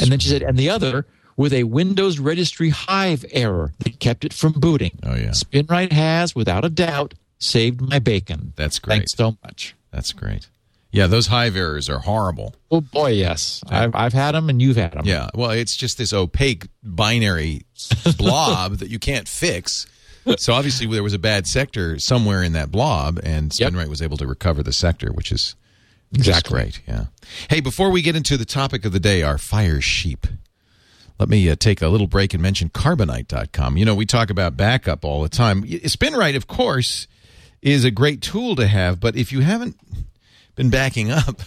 And then she said, and the other with a Windows registry hive error that kept it from booting. Oh, yeah. SpinRite has, without a doubt, saved my bacon. That's great. Thanks so much. That's great. Yeah, those hive errors are horrible. Oh boy, yes, I've, I've had them, and you've had them. Yeah. Well, it's just this opaque binary blob that you can't fix. So obviously there was a bad sector somewhere in that blob, and Yep. SpinRite was able to recover the sector, which is which is Exactly. great. Yeah. Hey, before we get into the topic of the day, our Firesheep. Let me uh, take a little break and mention carbonite.com. You know, we talk about backup all the time. SpinRite, of course, is a great tool to have, but if you haven't been backing up,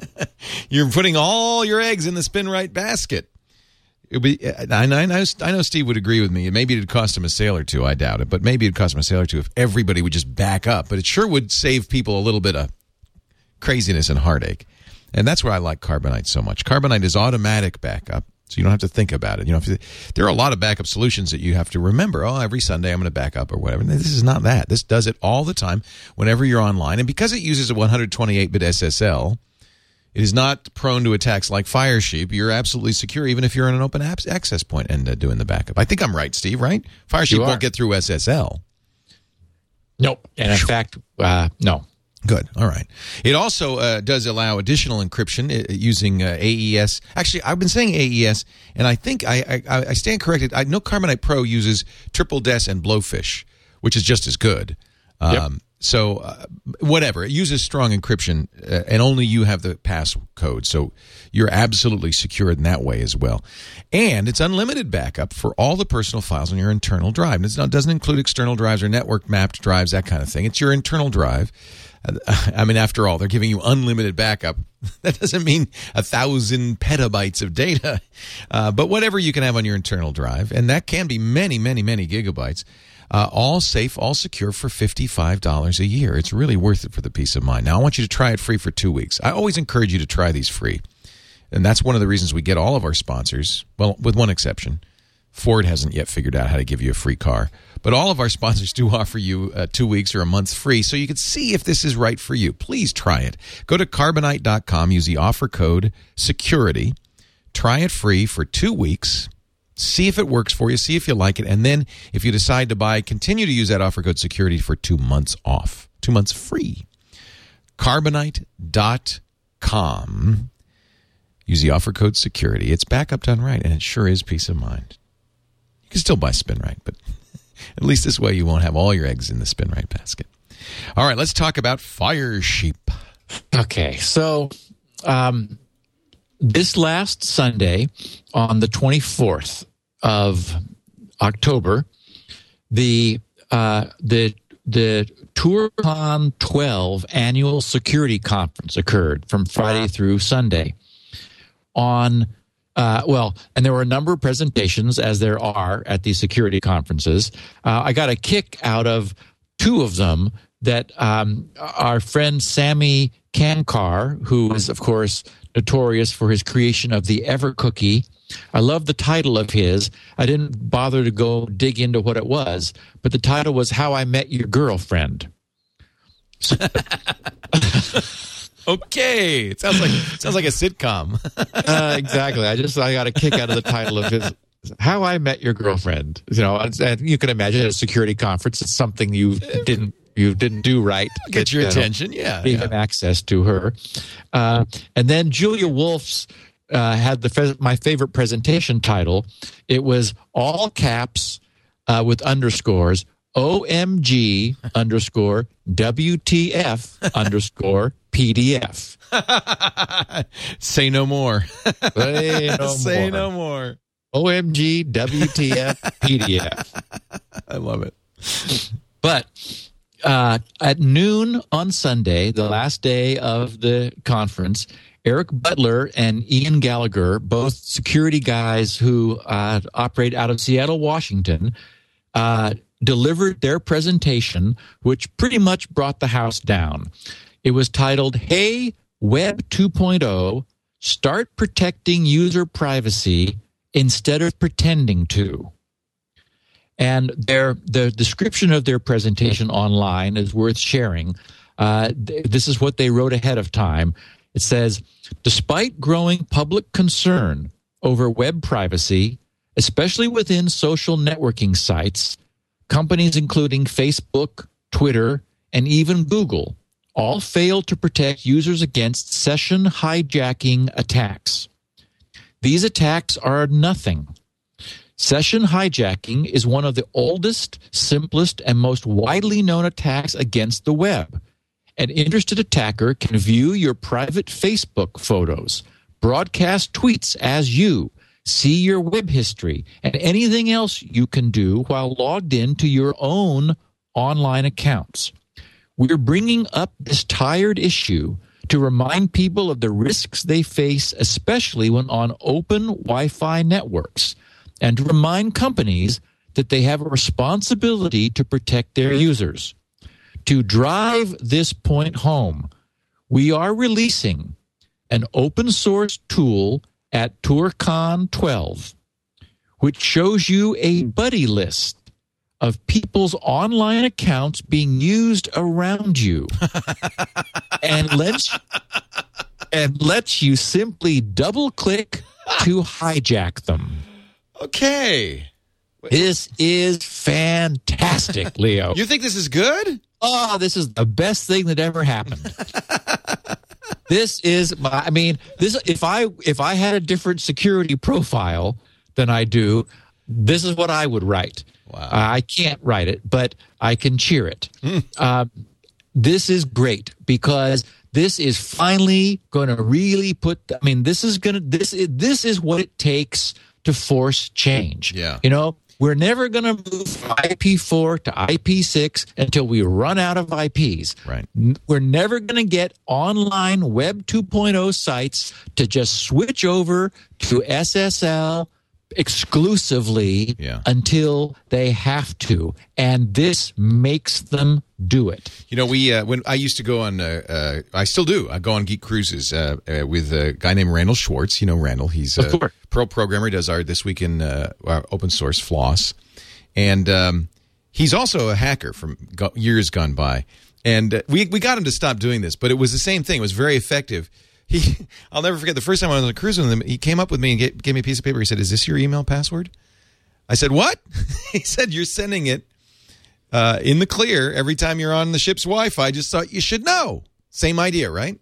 you're putting all your eggs in the SpinRite basket. It'd be, I, know, I, know, I know Steve would agree with me. Maybe it'd cost him a sale or two. I doubt it, but maybe it'd cost him a sale or two if everybody would just back up. But it sure would save people a little bit of craziness and heartache. And that's why I like Carbonite so much. Carbonite is automatic backup, so you don't have to think about it. You know, there are a lot of backup solutions that you have to remember. Oh, every Sunday I'm going to back up or whatever. This is not that. This does it all the time whenever you're online, and because it uses a 128-bit SSL. It is not prone to attacks like Firesheep. You're absolutely secure, even if you're in an open apps access point and uh, doing the backup. I think I'm right, Steve. Right? Firesheep won't get through SSL. Nope. And in fact, uh, no. Good. All right. It also uh, does allow additional encryption uh, using uh, AES. Actually, I've been saying AES, and I think I, I, I stand corrected. I know Carbonite Pro uses Triple DES and Blowfish, which is just as good. Um, So, uh, whatever. It uses strong encryption, uh, and only you have the passcode. So, you're absolutely secure in that way as well. And it's unlimited backup for all the personal files on your internal drive. And it doesn't include external drives or network mapped drives, that kind of thing. It's your internal drive. I mean, after all, they're giving you unlimited backup. That doesn't mean a thousand petabytes of data, uh, but whatever you can have on your internal drive, and that can be many, many, many gigabytes. Uh, all safe, all secure for $55 a year. It's really worth it for the peace of mind. Now, I want you to try it free for two weeks. I always encourage you to try these free. And that's one of the reasons we get all of our sponsors, well, with one exception. Ford hasn't yet figured out how to give you a free car. But all of our sponsors do offer you uh, two weeks or a month free so you can see if this is right for you. Please try it. Go to carbonite.com, use the offer code SECURITY. Try it free for two weeks. See if it works for you. See if you like it. And then if you decide to buy, continue to use that offer code SECURITY for two months off, two months free. Carbonite.com. Use the offer code SECURITY. It's backup done right, and it sure is peace of mind. You can still buy SpinRite, but at least this way you won't have all your eggs in the SpinRite basket. All right, let's talk about Firesheep. Okay, so um, this last Sunday, on the 24th of October, the uh, the the ToorCon 12 annual security conference occurred from Friday through Sunday. On uh, well, and there were a number of presentations, as there are at these security conferences. Uh, I got a kick out of two of them that um, our friend Samy Kamkar, who is, of course, notorious for his creation of the Evercookie I love the title of his. I didn't bother to go dig into what it was, but the title was How I Met Your Girlfriend. Okay, it sounds like it sounds like a sitcom. uh, exactly. I just I got a kick out of the title of his How I Met Your Girlfriend. You know, and, you can imagine at a security conference, it's something you didn't you didn't do right. Get your attention, yeah. Gave yeah. him access to her, uh, and then Julia Wolf's uh, had the my favorite presentation title. It was all caps uh, with underscores. OMG underscore WTF underscore PDF. Say no more. Say no Say more. no more. OMG WTF PDF. I love it. But uh, at noon on Sunday, the last day of the conference, Eric Butler and Ian Gallagher, both security guys who uh, operate out of Seattle, Washington, uh, delivered their presentation, which pretty much brought the house down. It was titled, Hey, Web 2.0, Start Protecting User Privacy Instead of Pretending to. And their the description of their presentation online is worth sharing. Uh, th- this is what they wrote ahead of time. It says, despite growing public concern over web privacy, especially within social networking sites, companies including Facebook, Twitter, and even Google all fail to protect users against session hijacking attacks. These attacks are nothing. Session hijacking is one of the oldest, simplest, and most widely known attacks against the web. An interested attacker can view your private Facebook photos, broadcast tweets as you, see your web history, and anything else you can do while logged in to your own online accounts. We're bringing up this tired issue to remind people of the risks they face, especially when on open Wi Fi networks, and to remind companies that they have a responsibility to protect their users. To drive this point home, we are releasing an open source tool at ToorCon 12, which shows you a buddy list of people's online accounts being used around you and lets and lets you simply double click to hijack them. Okay. This is fantastic, Leo. You think this is good? Oh, this is the best thing that ever happened. this is my I mean, this if I if I had a different security profile than I do, this is what I would write. Wow. Uh, I can't write it, but I can cheer it. Uh, this is great because this is finally going to really put. I mean, this is going to this is this is what it takes to force change. Yeah. you know, we're never going to move from IP4 to IP6 until we run out of IPs. Right. We're never going to get online Web 2.0 sites to just switch over to SSL exclusively Yeah. until they have to. And this makes them do it. You know, we uh, when I used to go on, uh, uh, I still do. I go on geek cruises uh, uh, with a guy named Randal Schwartz. You know Randal. He's a pro programmer. He does our this week in uh, open source floss, and um, he's also a hacker from go- years gone by. And uh, we we got him to stop doing this, but it was the same thing. It was very effective. He, I'll never forget the first time I was on a cruise with him. He came up with me and gave, gave me a piece of paper. He said, "Is this your email password?" I said, "What?" he said, "You're sending it uh, in the clear every time you're on the ship's Wi-Fi. I just thought you should know. Same idea, right?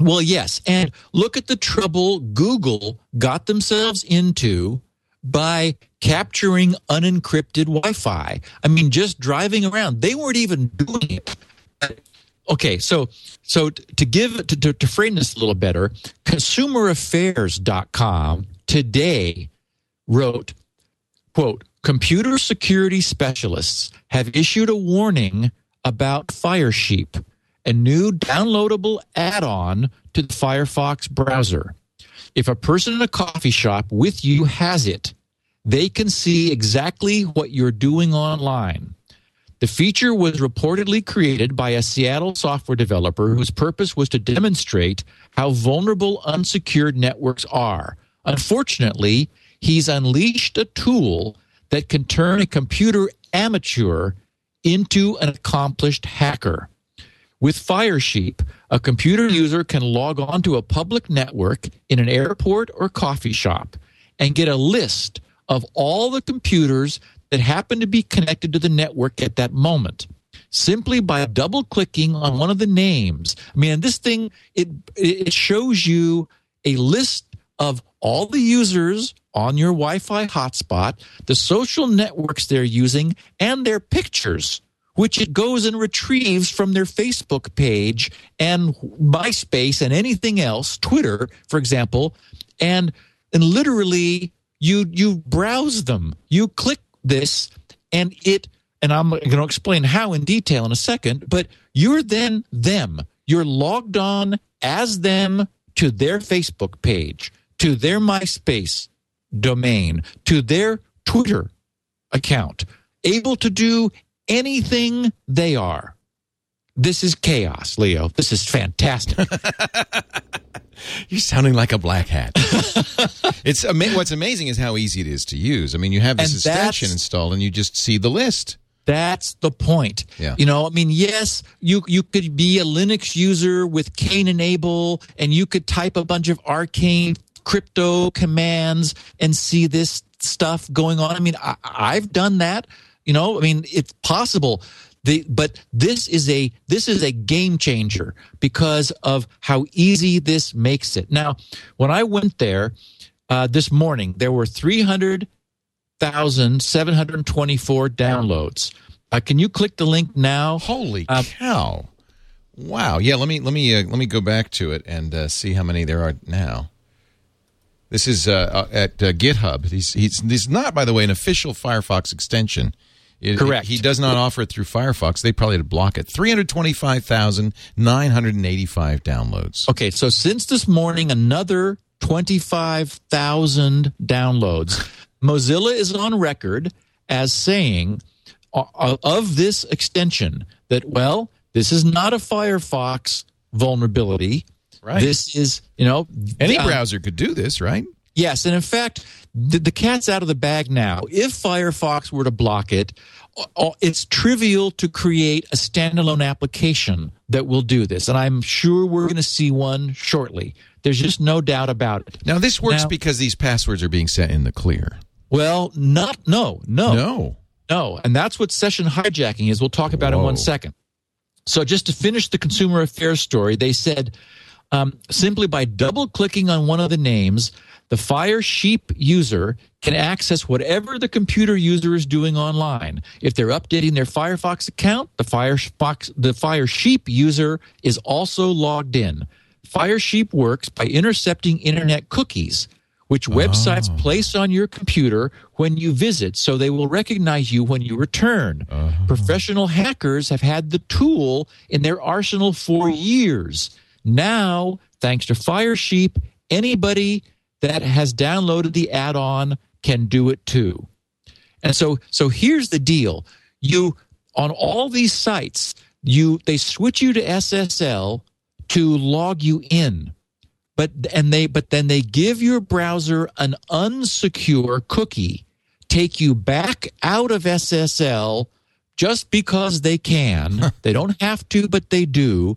Well, yes. And look at the trouble Google got themselves into by capturing unencrypted Wi Fi. I mean, just driving around, they weren't even doing it. Okay, so so to give to, to, to frame this a little better, consumeraffairs.com today wrote quote computer security specialists have issued a warning about firesheep a new downloadable add-on to the firefox browser. If a person in a coffee shop with you has it they can see exactly what you're doing online the feature was reportedly created by a Seattle software developer whose purpose was to demonstrate how vulnerable unsecured networks are, Unfortunately, he's unleashed a tool that can turn a computer amateur into an accomplished hacker. With Firesheep, a computer user can log on to a public network in an airport or coffee shop and get a list of all the computers that happen to be connected to the network at that moment simply by double clicking on one of the names. I mean, this thing it it shows you a list of all the users on your Wi-Fi hotspot, the social networks they're using, and their pictures which it goes and retrieves from their Facebook page and MySpace and anything else, Twitter, for example, and and literally you you browse them. You click this and it and I'm going to explain how in detail in a second, but you're then them. You're logged on as them to their Facebook page, to their MySpace domain, to their Twitter account, able to do anything they are. This is chaos, Leo. This is fantastic. You're sounding like a black hat. it's ama- what's amazing is how easy it is to use. I mean, you have this And extension that's- installed, and you just see the list. That's the point. Yeah. You know, I mean, yes, you you could be a Linux user with Cain and Abel, and you could type a bunch of arcane crypto commands and see this stuff going on. I mean, I, I've done that. You know, I mean, it's possible. The, but this is a this is a game changer because of how easy this makes it. Now, when I went there uh, this morning, there were three hundred thousand seven hundred twenty-four downloads. Uh, can you click the link now? Holy Uh, cow! Wow. Yeah. Let me let me uh, let me go back to it and uh, see how many there are now. This is uh, uh, at uh, GitHub. He's, he's he's not, by the way, an official Firefox extension. It- Correct. he does not offer it through Firefox. They probably had to block it. Three hundred twenty-five thousand nine hundred and eighty-five downloads. Okay, so since this morning, another 25,000 downloads. Mozilla is on record as saying uh, of this extension that, well, this is not a Firefox vulnerability. Right. This is, you know, Any uh, browser could do this, right? Yes, and in fact, the, the cat's out of the bag now. If Firefox were to block it, uh, it's trivial to create a standalone application that will do this, and I'm sure we're going to see one shortly. There's just no doubt about it. Now this works Now- because these passwords are being set in the clear. Well, not no, no, No. no, and that's what session hijacking is. We'll talk about in one second. So, just to finish the consumer affairs story, they said um, simply by double clicking on one of the names, the Firesheep user can access whatever the computer user is doing online. If they're updating their Firefox account, the Firefox the Firesheep user is also logged in. Firesheep works by intercepting internet cookies which websites oh. place on your computer when you visit so they will recognize you when you return. Uh-huh. Professional hackers have had the tool in their arsenal for years. Now, thanks to Firesheep, anybody that has downloaded the add-on can do it too. And so so here's the deal. You on all these sites, you they switch you to SSL to log you in but and they but then they give your browser an unsecure cookie take you back out of ssl just because they can they don't have to but they do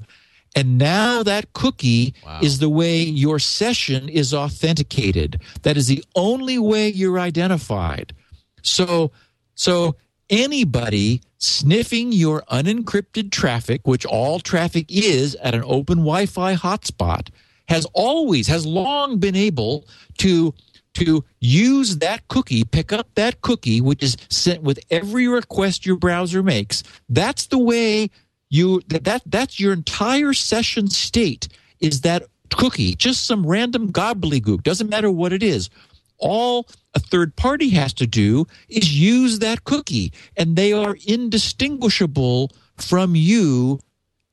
and now that cookie Wow. is the way your session is authenticated that is the only way you're identified so so anybody sniffing your unencrypted traffic, which all traffic is at an open Wi-Fi hotspot, has always has long been able to to use that cookie, pick up that cookie, which is sent with every request your browser makes. That's the way you that, that that's your entire session state is that cookie, just some random gobbledygook, doesn't matter what it is. All a third party has to do is use that cookie, and they are indistinguishable from you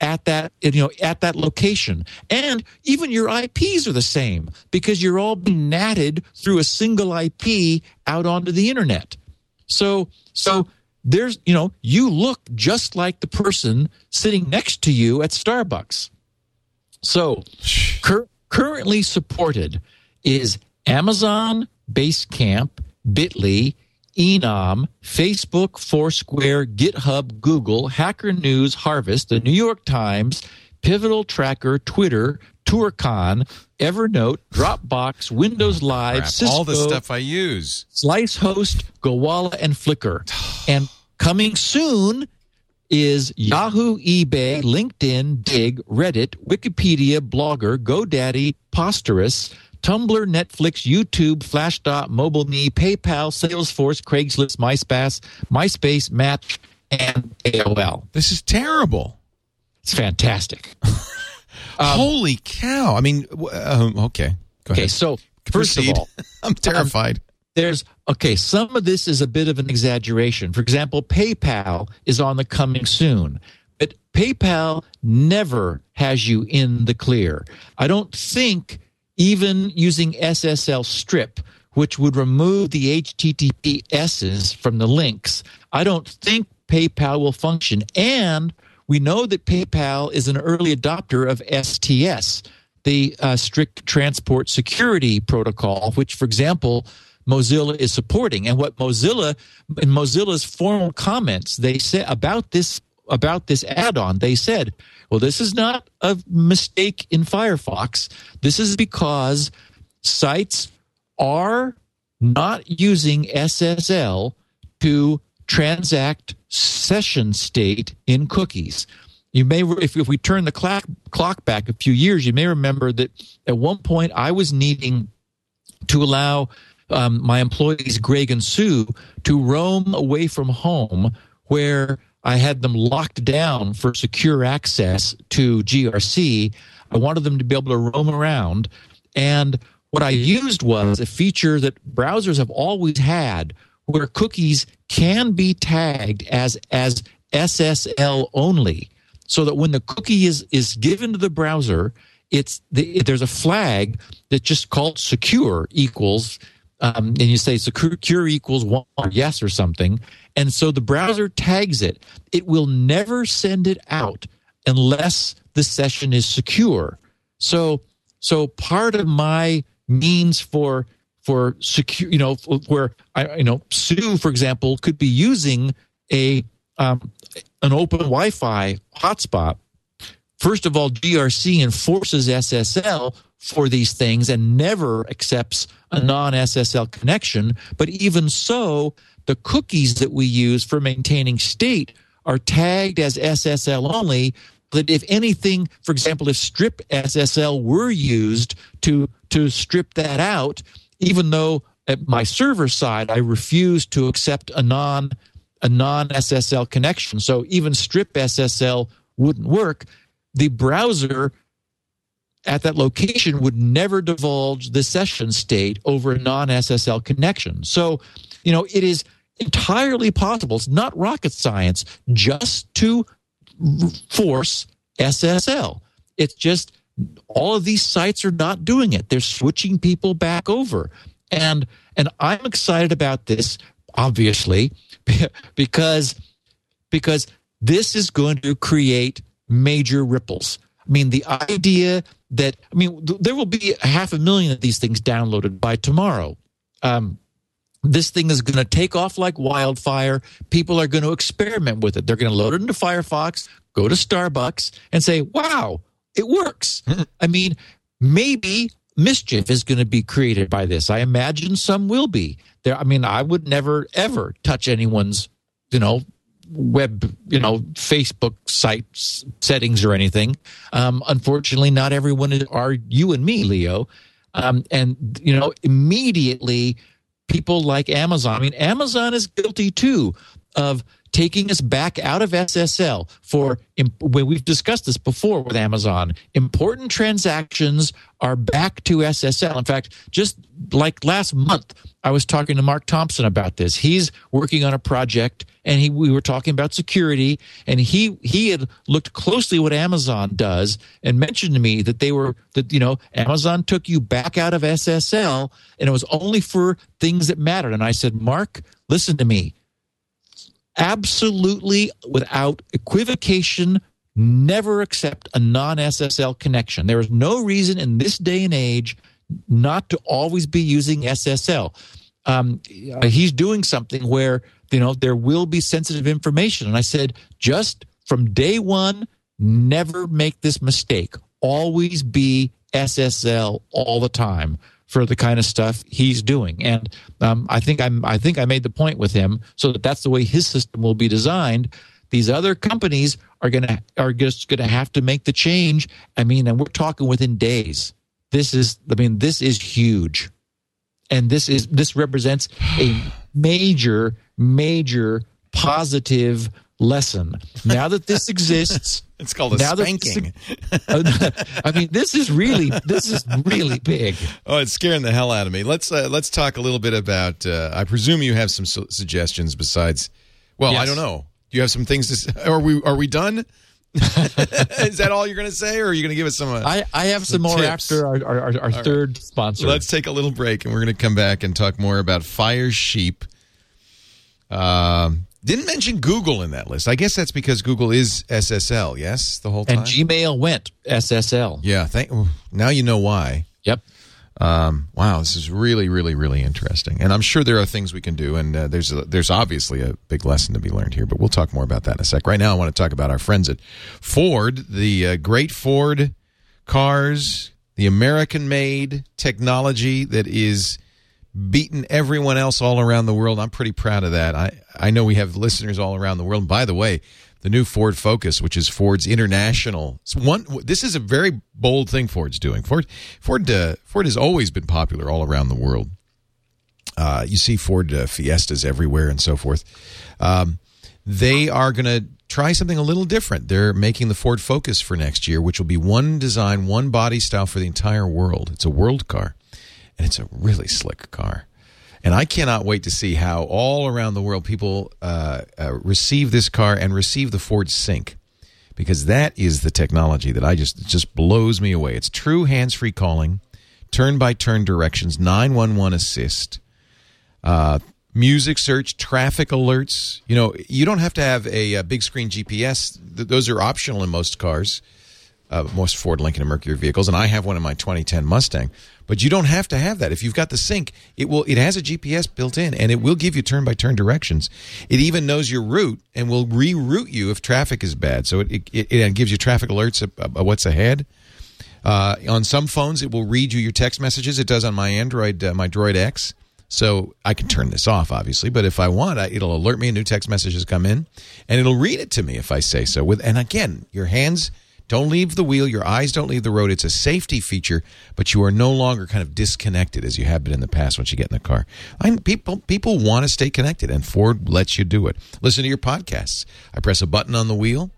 at that you know at that location and even your ips are the same because you're all natted through a single ip out onto the internet so so there's you know you look just like the person sitting next to you at starbucks. So cur- currently supported is Amazon, Basecamp, Bitly, eNom, Facebook, Foursquare, GitHub, Google, Hacker News, Harvest, the New York Times, Pivotal Tracker, Twitter, ToorCon, Evernote, Dropbox, Windows oh, Live, Crap, Cisco, all the stuff I use. Slicehost, Gowalla, and Flickr. and coming soon is Yahoo, eBay, LinkedIn, Digg, Reddit, Wikipedia, Blogger, GoDaddy, Posterous, Tumblr, Netflix, YouTube, Slashdot, MobileMe, PayPal, Salesforce, Craigslist, MySpace, MySpace, Match, and AOL. This is terrible. It's fantastic. Holy cow! I mean, w- um, okay, go Okay, ahead. so first Proceed. of all, I'm terrified. there's okay some of this is a bit of an exaggeration for example paypal is on the coming soon but paypal never has you in the clear i don't think even using ssl strip which would remove the https's from the links i don't think paypal will function and we know that paypal is an early adopter of sts the uh, strict transport security protocol, which, for example, Mozilla is supporting. And what Mozilla, in Mozilla's formal comments, they said about this about this add-on, they said, "Well, this is not a mistake in Firefox. This is because sites are not using SSL to transact session state in cookies." You may, if, if we turn the clock, clock back a few years, you may remember that at one point I was needing to allow um, my employees, Greg and Sue, to roam away from home where I had them locked down for secure access to GRC. I wanted them to be able to roam around. And what I used was a feature that browsers have always had where cookies can be tagged as, as SSL only so that when the cookie is is given to the browser, it's the, there's a flag that just called secure equals, um, and you say secure equals one yes or something, and so the browser tags it. It will never send it out unless the session is secure. So so part of my means for for secure, you know, where I you know Sue, for example, could be using a um, an open Wi-Fi hotspot. First of all, GRC enforces SSL for these things and never accepts a non-SSL connection. But even so, the cookies that we use for maintaining state are tagged as SSL only. That if anything, for example, if strip SSL were used to to strip that out, even though at my server side I refuse to accept a non a non SSL connection. So even strip SSL wouldn't work. The browser at that location would never divulge the session state over a non SSL connection. So, you know, it is entirely possible. It's not rocket science just to force SSL. It's just all of these sites are not doing it. They're switching people back over. And and I'm excited about this obviously because because this is going to create major ripples. I mean, the idea that I mean, there will be half a million of these things downloaded by tomorrow. Um, this thing is going to take off like wildfire. People are going to experiment with it. They're going to load it into Firefox, go to Starbucks, and say, "Wow, it works." I mean, maybe mischief is going to be created by this. I imagine some will be. There, I mean, I would never ever touch anyone's, you know, web, you know, Facebook sites settings or anything. Um, unfortunately, not everyone is, are you and me, Leo. Um, and you know, immediately people like Amazon. I mean, Amazon is guilty too of taking us back out of SSL for when we've discussed this before with Amazon. Important transactions are back to SSL. In fact, just like last month, I was talking to Mark Thompson about this. He's working on a project and he we were talking about security and he he had looked closely what Amazon does and mentioned to me that they were that you know Amazon took you back out of SSL and it was only for things that mattered. And I said, "Mark, listen to me absolutely without equivocation never accept a non SSL connection. There is no reason in this day and age not to always be using SSL. Um, uh, he's doing something where you know there will be sensitive information, and I said just from day one, never make this mistake. Always be SSL all the time for the kind of stuff he's doing. And um, I think I'm I think I made the point with him so that that's the way his system will be designed. These other companies are gonna are just gonna have to make the change. I mean, and we're talking within days. This is I mean, this is huge. And this is this represents a major, major positive lesson. Now that this exists, it's called a now spanking. I mean, this is really this is really big. Oh, it's scaring the hell out of me. Let's uh, let's talk a little bit about. Uh, I presume you have some su- suggestions besides. Well, I don't know. Do you have some things to? s- Are we are we done? Is that all you're going to say, or are you going to give us some? Uh, I, I have some more tips. after our, our, our, our third sponsor. Let's take a little break, and we're going to come back and talk more about Firesheep. Um, didn't mention Google in that list. I guess that's because Google is SSL. Yes, the whole time. and Gmail went SSL. yeah. Thank. Now you know why. Yep. Um, wow, this is really, really, really interesting, and I'm sure there are things we can do, and uh, there's a, there's obviously a big lesson to be learned here. But we'll talk more about that in a sec. Right now, I want to talk about our friends at Ford, the uh, great Ford cars, the American-made technology that is beaten everyone else all around the world. I'm pretty proud of that. I I know we have listeners all around the world. And by the way, the new Ford Focus, which is Ford's international one. This is a very bold thing Ford's doing. Ford Ford uh, Ford has always been popular all around the world. Uh, you see Ford uh, Fiestas everywhere and so forth. Um, they are going to try something a little different. They're making the Ford Focus for next year, which will be one design, one body style for the entire world. It's a world car, and it's a really slick car. And I cannot wait to see how all around the world people uh, uh, receive this car and receive the Ford Sync, because that is the technology that I just just blows me away. It's true hands-free calling, turn-by-turn directions, nine one one assist uh, music search, traffic alerts. You know, you don't have to have a, uh big screen GPS. Th- those are optional in most cars, uh, most Ford, Lincoln, and Mercury vehicles. And I have one in my 2010 Mustang. But you don't have to have that. If you've got the sync, it will. It has a GPS built in, and it will give you turn by turn directions. It even knows your route and will reroute you if traffic is bad. So it it, it gives you traffic alerts of what's ahead. Uh, on some phones, it will read you your text messages. It does on my Android, uh, my Droid X. So I can turn this off, obviously, but if I want, I, it'll alert me a new text message has come in, and it'll read it to me if I say so. With and again, your hands don't leave the wheel, your eyes don't leave the road. It's a safety feature, but you are no longer kind of disconnected as you have been in the past once you get in the car. I, people people want to stay connected, and Ford lets you do it. Listen to your podcasts. I press a button on the wheel,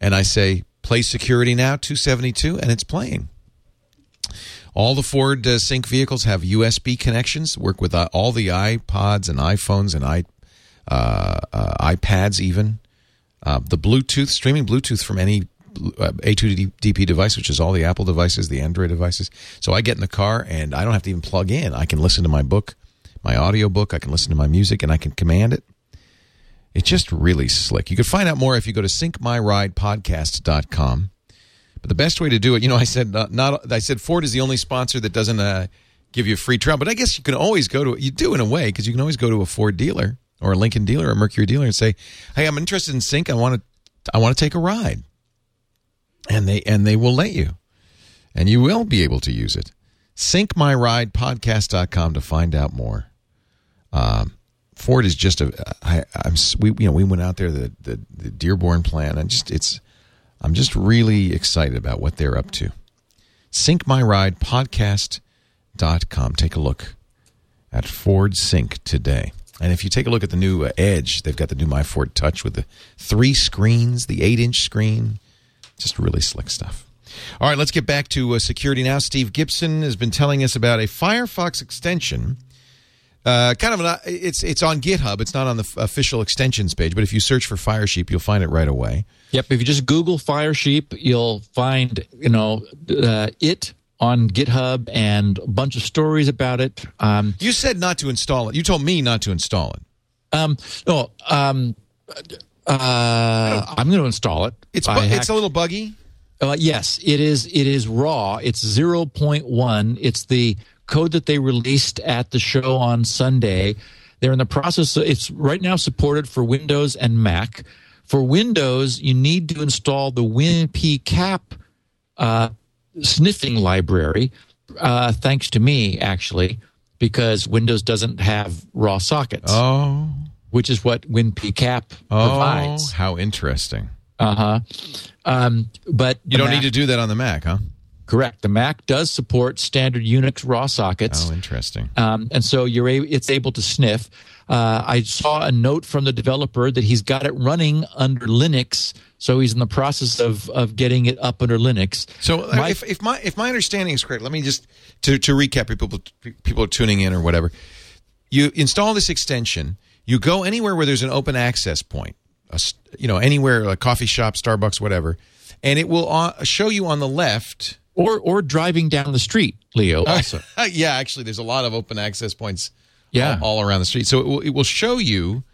and I say play security now 272, and it's playing. All the Ford uh, Sync vehicles have USB connections. Work with uh, all the iPods and iPhones and i uh, uh, iPads even. Uh, the Bluetooth streaming Bluetooth from any A2DP device, which is all the Apple devices, the Android devices. So I get in the car and I don't have to even plug in. I can listen to my book, my audio book. I can listen to my music and I can command it. It's just really slick. You can find out more if you go to syncmyridepodcast.com. But the best way to do it, you know, I said not, not I said Ford is the only sponsor that doesn't uh, give you a free trial. But I guess you can always go to you do in a way because you can always go to a Ford dealer or a Lincoln dealer or a Mercury dealer and say, "Hey, I'm interested in Sync. I want to I want to take a ride," and they and they will let you, and you will be able to use it. SyncMyRidePodcast.com to find out more. Um, Ford is just a. I, I'm we you know we went out there the the, the Dearborn plant and just it's. I'm just really excited about what they're up to. SyncMyRidePodcast.com. Take a look at Ford Sync today. And if you take a look at the new uh, Edge, they've got the new My Ford Touch with the three screens, the eight inch screen. Just really slick stuff. All right, let's get back to uh, security now. Steve Gibson has been telling us about a Firefox extension. Uh, kind of an, it's it's on GitHub. It's not on the f- official extensions page, but if you search for Firesheep, you'll find it right away. Yep. If you just Google Firesheep, you'll find you know uh, it on GitHub and a bunch of stories about it. Um, You said not to install it. You told me not to install it. um, no, um, uh, I'm going to install it. It's bu- it's a little buggy. Uh, yes, it is. It is raw. It's 0.1. It's the code that they released at the show on Sunday. They're in the process. Of, it's right now supported for Windows and Mac. For Windows, you need to install the WinPCAP uh, sniffing library. Uh, thanks to me, actually, because Windows doesn't have raw sockets, Oh, which is what WinPCAP oh, provides. how interesting. Uh huh. Um, but You don't Mac- need to do that on the Mac, huh? Correct. The Mac does support standard Unix raw sockets. Oh, interesting. Um, and so you're a, it's able to sniff. Uh, I saw a note from the developer that he's got it running under Linux, so he's in the process of of getting it up under Linux. So uh, My- if, if my if my understanding is correct, let me just to to recap. People people are tuning in or whatever. You install this extension. You go anywhere where there's an open access point. A, you know, anywhere like coffee shop, Starbucks, whatever, and it will uh, show you on the left. Or or driving down the street, Leo. Also, yeah, actually, there's a lot of open access points. Yeah. all, all around the street. So it will, it will show you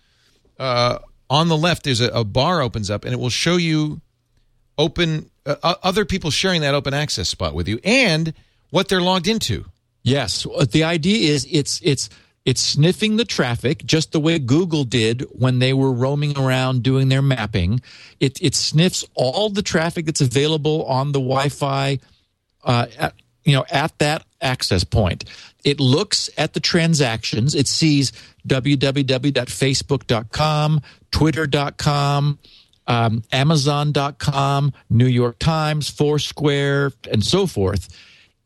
uh, on the left. There's a, a bar opens up, and it will show you open uh, other people sharing that open access spot with you and what they're logged into. yes. Uh, The idea is it's it's it's sniffing the traffic just the way Google did when they were roaming around doing their mapping. It it sniffs all the traffic that's available on the Wi-Fi uh, at, you know, at that access point. It looks at the transactions. It sees www.facebook.com, twitter.com, um, amazon.com, New York Times, Foursquare, and so forth.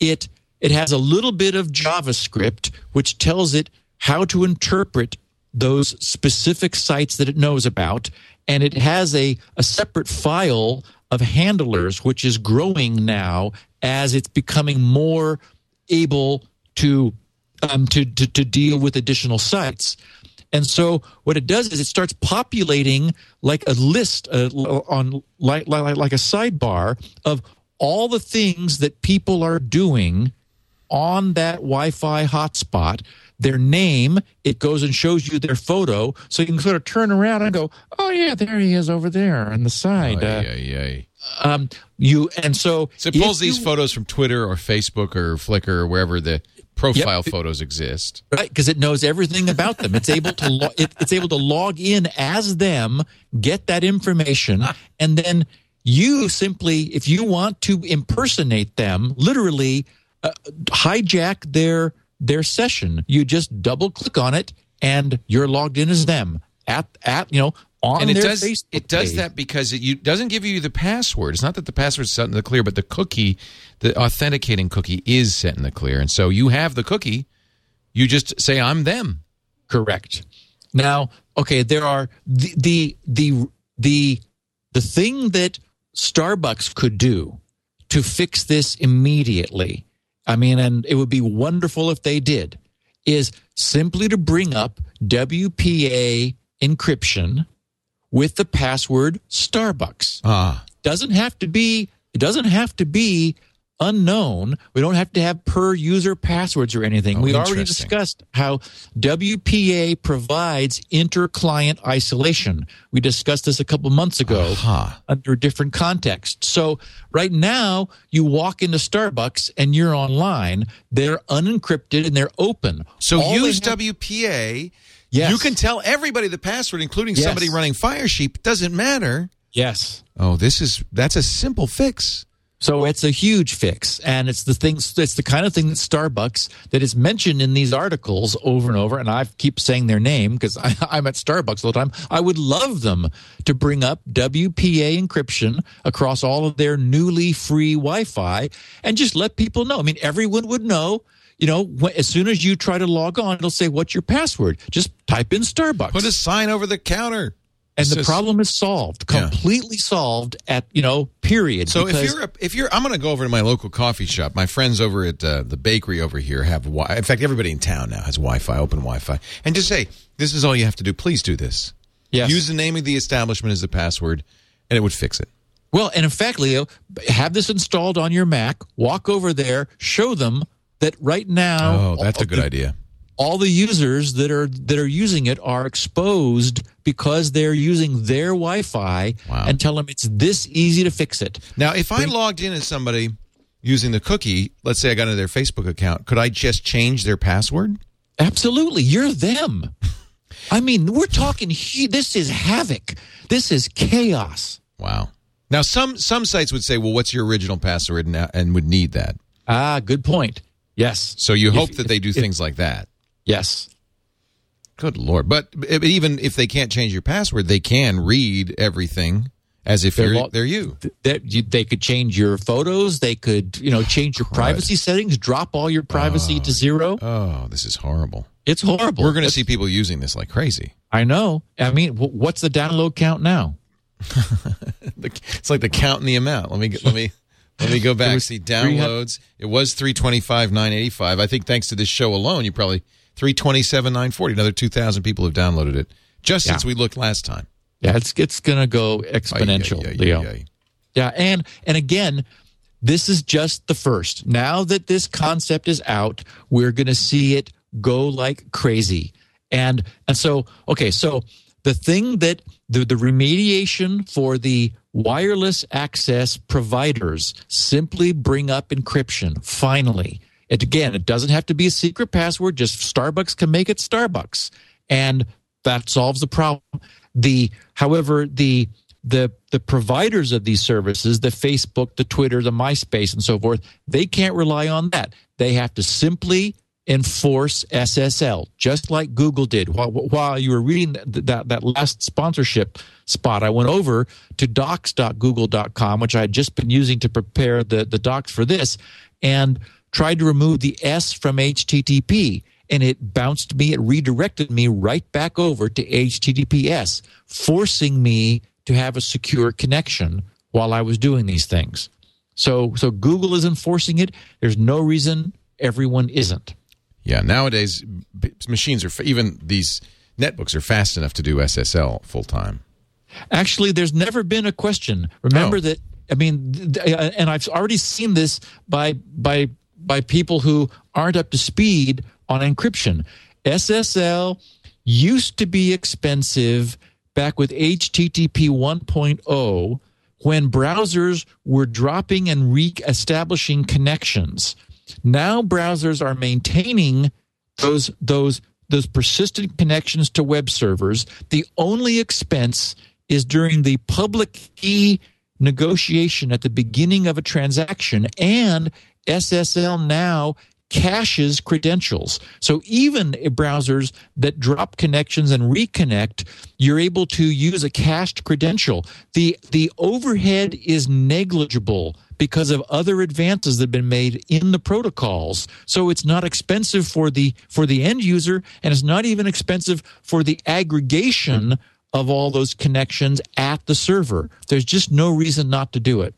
It it has a little bit of JavaScript which tells it how to interpret those specific sites that it knows about and it has a, a separate file of handlers which is growing now as it's becoming more able to um, to, to to deal with additional sites and so what it does is it starts populating like a list uh, on like, like like a sidebar of all the things that people are doing on that Wi-Fi hotspot. Their name, it goes and shows you their photo, so you can sort of turn around and go, "Oh yeah, there he is over there on the side." Uh, ay, ay. um, you and so So it pulls these you- photos from Twitter or Facebook or Flickr or wherever the profile photos exist. right because it knows everything about them it's able to lo- it, it's able to log in as them get that information and then you simply if you want to impersonate them literally uh, hijack their their session you just double click on it and you're logged in as them at at you know on and it their does Facebook it does page. that because it you, doesn't give you the password. It's not that the password is set in the clear, but the cookie, the authenticating cookie, is set in the clear, and so you have the cookie. You just say I'm them. Correct. Now, okay, there are the the the the, the thing that Starbucks could do to fix this immediately. I mean, and it would be wonderful if they did. Is simply to bring up WPA encryption with the password Starbucks Ah, doesn't have to be it doesn't have to be unknown we don't have to have per user passwords or anything Oh, we already discussed how wpa provides inter-client isolation we discussed this a couple months ago Aha. under a different context so right now you walk into starbucks and you're online they're unencrypted and they're open so All use have- WPA. Yes. You can tell everybody the password, including Yes. somebody running Firesheep. Doesn't matter. yes Oh, this is that's a simple fix. So it's a huge fix, and it's the thing. It's the kind of thing that Starbucks that is mentioned in these articles over and over. And I keep saying their name because I'm at Starbucks all the time. I would love them to bring up WPA encryption across all of their newly free Wi-Fi and just let people know. I mean, everyone would know. You know, as soon as you try to log on, it'll say, "What's your password?" Just type in Starbucks. Put a sign over the counter. And the problem is solved, Yeah. completely solved at you know period. So if you're a, if you're, I'm going to go over to my local coffee shop. My friends over at uh, the bakery over here have. Wi- In fact, everybody in town now has Wi-Fi, open Wi-Fi, and just say, "This is all you have to do. Please do this. Yes. Use the name of the establishment as the password, and it would fix it." Well, and in fact, Leo, have this installed on your Mac. Walk over there, show them that right now. Oh, that's a good idea. All the users that are that are using it are exposed because they're using their Wi-Fi Wow. and tell them it's this easy to fix it. Now, if I logged in as somebody using the cookie, let's say I got into their Facebook account, could I just change their password? Absolutely, you're them. I mean, we're talking. This is havoc. This is chaos. Wow. Now, some some sites would say, "Well, what's your original password?" and, and would need that. Ah, good point. Yes, So you If- hope that they do if- things like that. Yes. Good lord! But, but even if they can't change your password, they can read everything as if They're they're you. That you, they could change your photos. They could, you know, change your privacy settings. Drop all your privacy to oh, zero. Oh, this is horrible. It's horrible. We're going to see people using this like crazy. I know. I mean, what's the download count now? It's like the count and the amount. Let me let me let me go back. See 300 downloads. It was three twenty five nine eighty five. I think thanks to this show alone, you probably three twenty seven nine forty. Another two thousand people have downloaded it just since we looked last time. Yeah, it's it's going to go exponential. Ay, ay, ay, Leo. ay, ay. Yeah, and and again, this is just the first. Now that this concept is out, we're going to see it go like crazy. And and so okay, so the thing that the the remediation for the wireless access providers simply bring up encryption finally. And again, it doesn't have to be a secret password, just Starbucks can make it Starbucks. And that solves the problem. The however, the the the providers of these services, the Facebook, the Twitter, the MySpace, and so forth, they can't rely on that. They have to simply enforce SSL, just like Google did. While, while you were reading that, that that last sponsorship spot, I went over to docs.google.com, which I had just been using to prepare the the docs for this, and tried to remove the S from HTTP and it bounced me, it redirected me right back over to HTTPS, forcing me to have a secure connection while I was doing these things. So, so Google is enforcing it. There's no reason everyone isn't. Yeah, nowadays machines are even these netbooks are fast enough to do SSL full time. Actually, there's never been a question. Remember Oh. that. I mean, th- uh, and I've already seen this by by by people who aren't up to speed on encryption. SSL used to be expensive back with HTTP 1.0 when browsers were dropping and re-establishing connections. Now browsers are maintaining those those those persistent connections to web servers. The only expense is during the public key negotiation at the beginning of a transaction and SSL now caches credentials. So even browsers that drop connections and reconnect, you're able to use a cached credential. The the overhead is negligible because of other advances that have been made in the protocols. So it's not expensive for the for the end user and it's not even expensive for the aggregation of all those connections at the server. There's just no reason not to do it.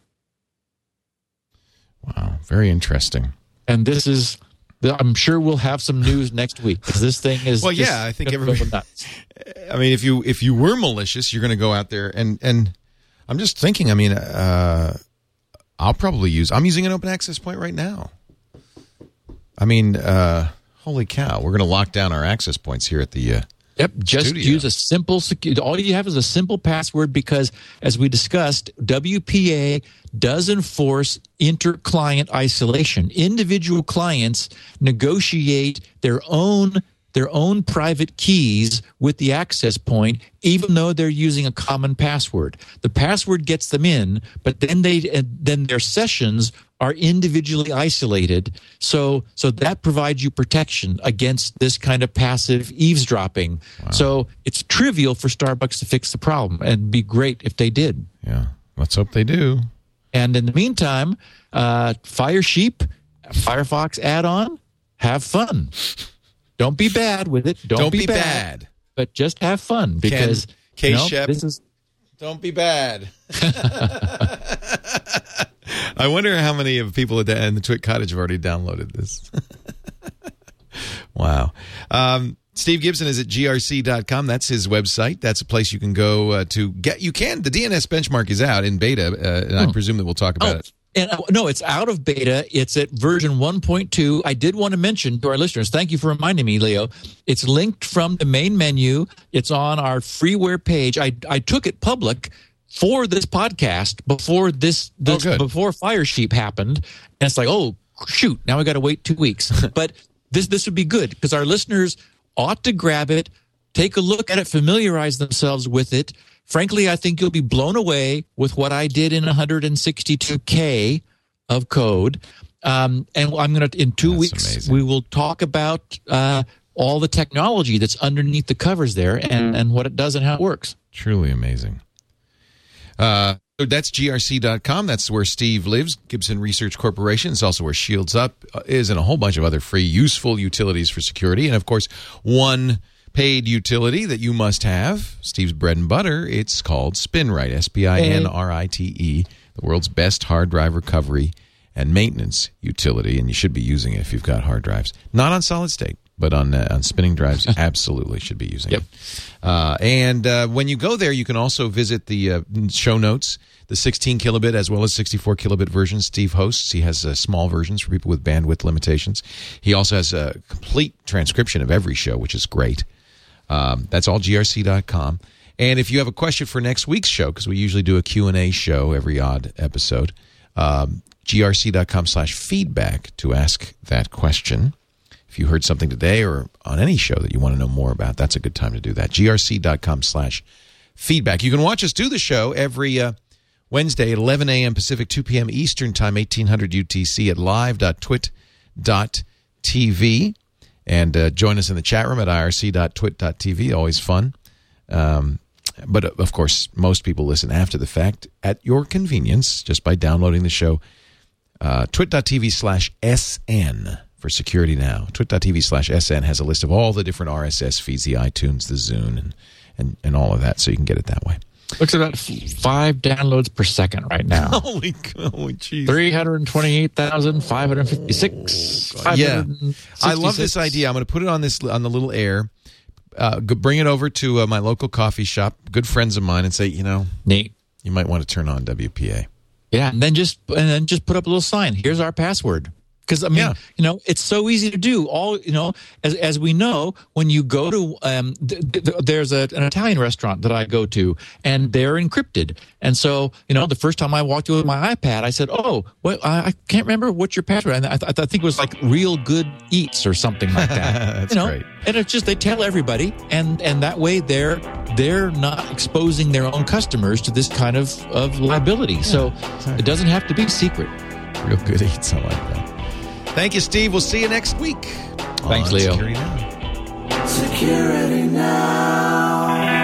Wow, very interesting. and this is I'm sure we'll have some news next week because this thing is Well, yeah, I think gonna everybody- nuts. I mean, if you if you were malicious, you're going to go out there and and I'm just thinking. I mean, uh, I'll probably use. I'm using an open access point right now. I mean, uh, holy cow, we're going to lock down our access points here at the. Uh, Yep, just Studio. use a simple secu- all you have is a simple password because as we discussed, WPA does enforce inter-client isolation. Individual clients negotiate their own their own private keys with the access point even though they're using a common password. The password gets them in, but then they uh, then their sessions are individually isolated. So so that provides you protection against this kind of passive eavesdropping. So it's trivial for Starbucks to fix the problem and be great if they did. yeah, let's hope they do. And in the meantime, uh, Firesheep, Firefox add-on, have fun. Don't be bad with it. Don't, Don't be, be bad, bad. but just have fun because K. you know, Shep. this is Don't be bad. I wonder how many of people at the, in the TWiT Cottage have already downloaded this. wow. Um, Steve Gibson is at grc.com. That's his website. That's a place you can go uh, to get. You can. The DNS benchmark is out in beta, uh, and I presume that we'll talk about Oh, it. And uh, no, it's out of beta. It's at version 1.2. I did want to mention to our listeners, thank you for reminding me, Leo. It's linked from the main menu. It's on our freeware page. I, I took it public for this podcast before this, this good. before Firesheep happened. And it's like, oh shoot, now we got to wait two weeks. but this this would be good because our listeners ought to grab it, take a look at it, familiarize themselves with it. Frankly, I think you'll be blown away with what I did in 162k of code. Um, and I'm going to in two That's weeks amazing. we will talk about uh, all the technology that's underneath the covers there and and what it does and how it works. Truly amazing. Uh, that's grc.com. That's where Steve lives, Gibson Research Corporation. It's also where Shields Up uh, is, and a whole bunch of other free, useful utilities for security. And of course, one paid utility that you must have, Steve's bread and butter, it's called SpinRite, S P I N R I T E, the world's best hard drive recovery and maintenance utility. And you should be using it if you've got hard drives. Not on solid state, but on, uh, on spinning drives, absolutely should be using Yep. it. Uh, and uh, when you go there, you can also visit the uh, show notes, the 16 kilobit as well as 64 kilobit versions Steve hosts. He has uh, small versions for people with bandwidth limitations. He also has a complete transcription of every show, which is great. Um, that's all grc.com. And if you have a question for next week's show, because we usually do a Q&A show every odd episode, um, grc.com slash feedback to ask that question. If you heard something today or on any show that you want to know more about, that's a good time to do that. grc.com slash feedback. You can watch us do the show every uh, Wednesday at 11 a.m. Pacific, 2 p.m. Eastern Time, 1800 UTC at live.twit.tv. And uh, join us in the chat room at irc.twit.tv. Always fun. Um, but uh, of course, most people listen after the fact at your convenience just by downloading the show. Uh, twit.tv slash SN for security now. Twit.tv slash SN has a list of all the different RSS feeds, the iTunes, the Zune, and, and, and all of that, so you can get it that way. Looks at about f- five downloads per second right now. Holy, holy jeez. 328,556. Yeah. I love this idea. I'm going to put it on this on the little air. Uh, bring it over to uh, my local coffee shop, good friends of mine, and say, you know, Nate, you might want to turn on WPA. Yeah, and then just and then just put up a little sign. Here's our password. Because I mean, Yeah. you know, it's so easy to do. All you know, as as we know, when you go to um, th- th- there's a, an Italian restaurant that I go to, and they're encrypted. And so, you know, the first time I walked in with my iPad, I said, "Oh, well, I, I can't remember what your password." And I, th- I think it was like "Real Good Eats" or something like that. That's you know? great. And it's just they tell everybody, and and that way they're they're not exposing their own customers to this kind of of liability. so it doesn't have to be secret. Real good eats. I like that. Thank you, Steve. We'll see you next week. Thanks, Leo. Security Now. Security now.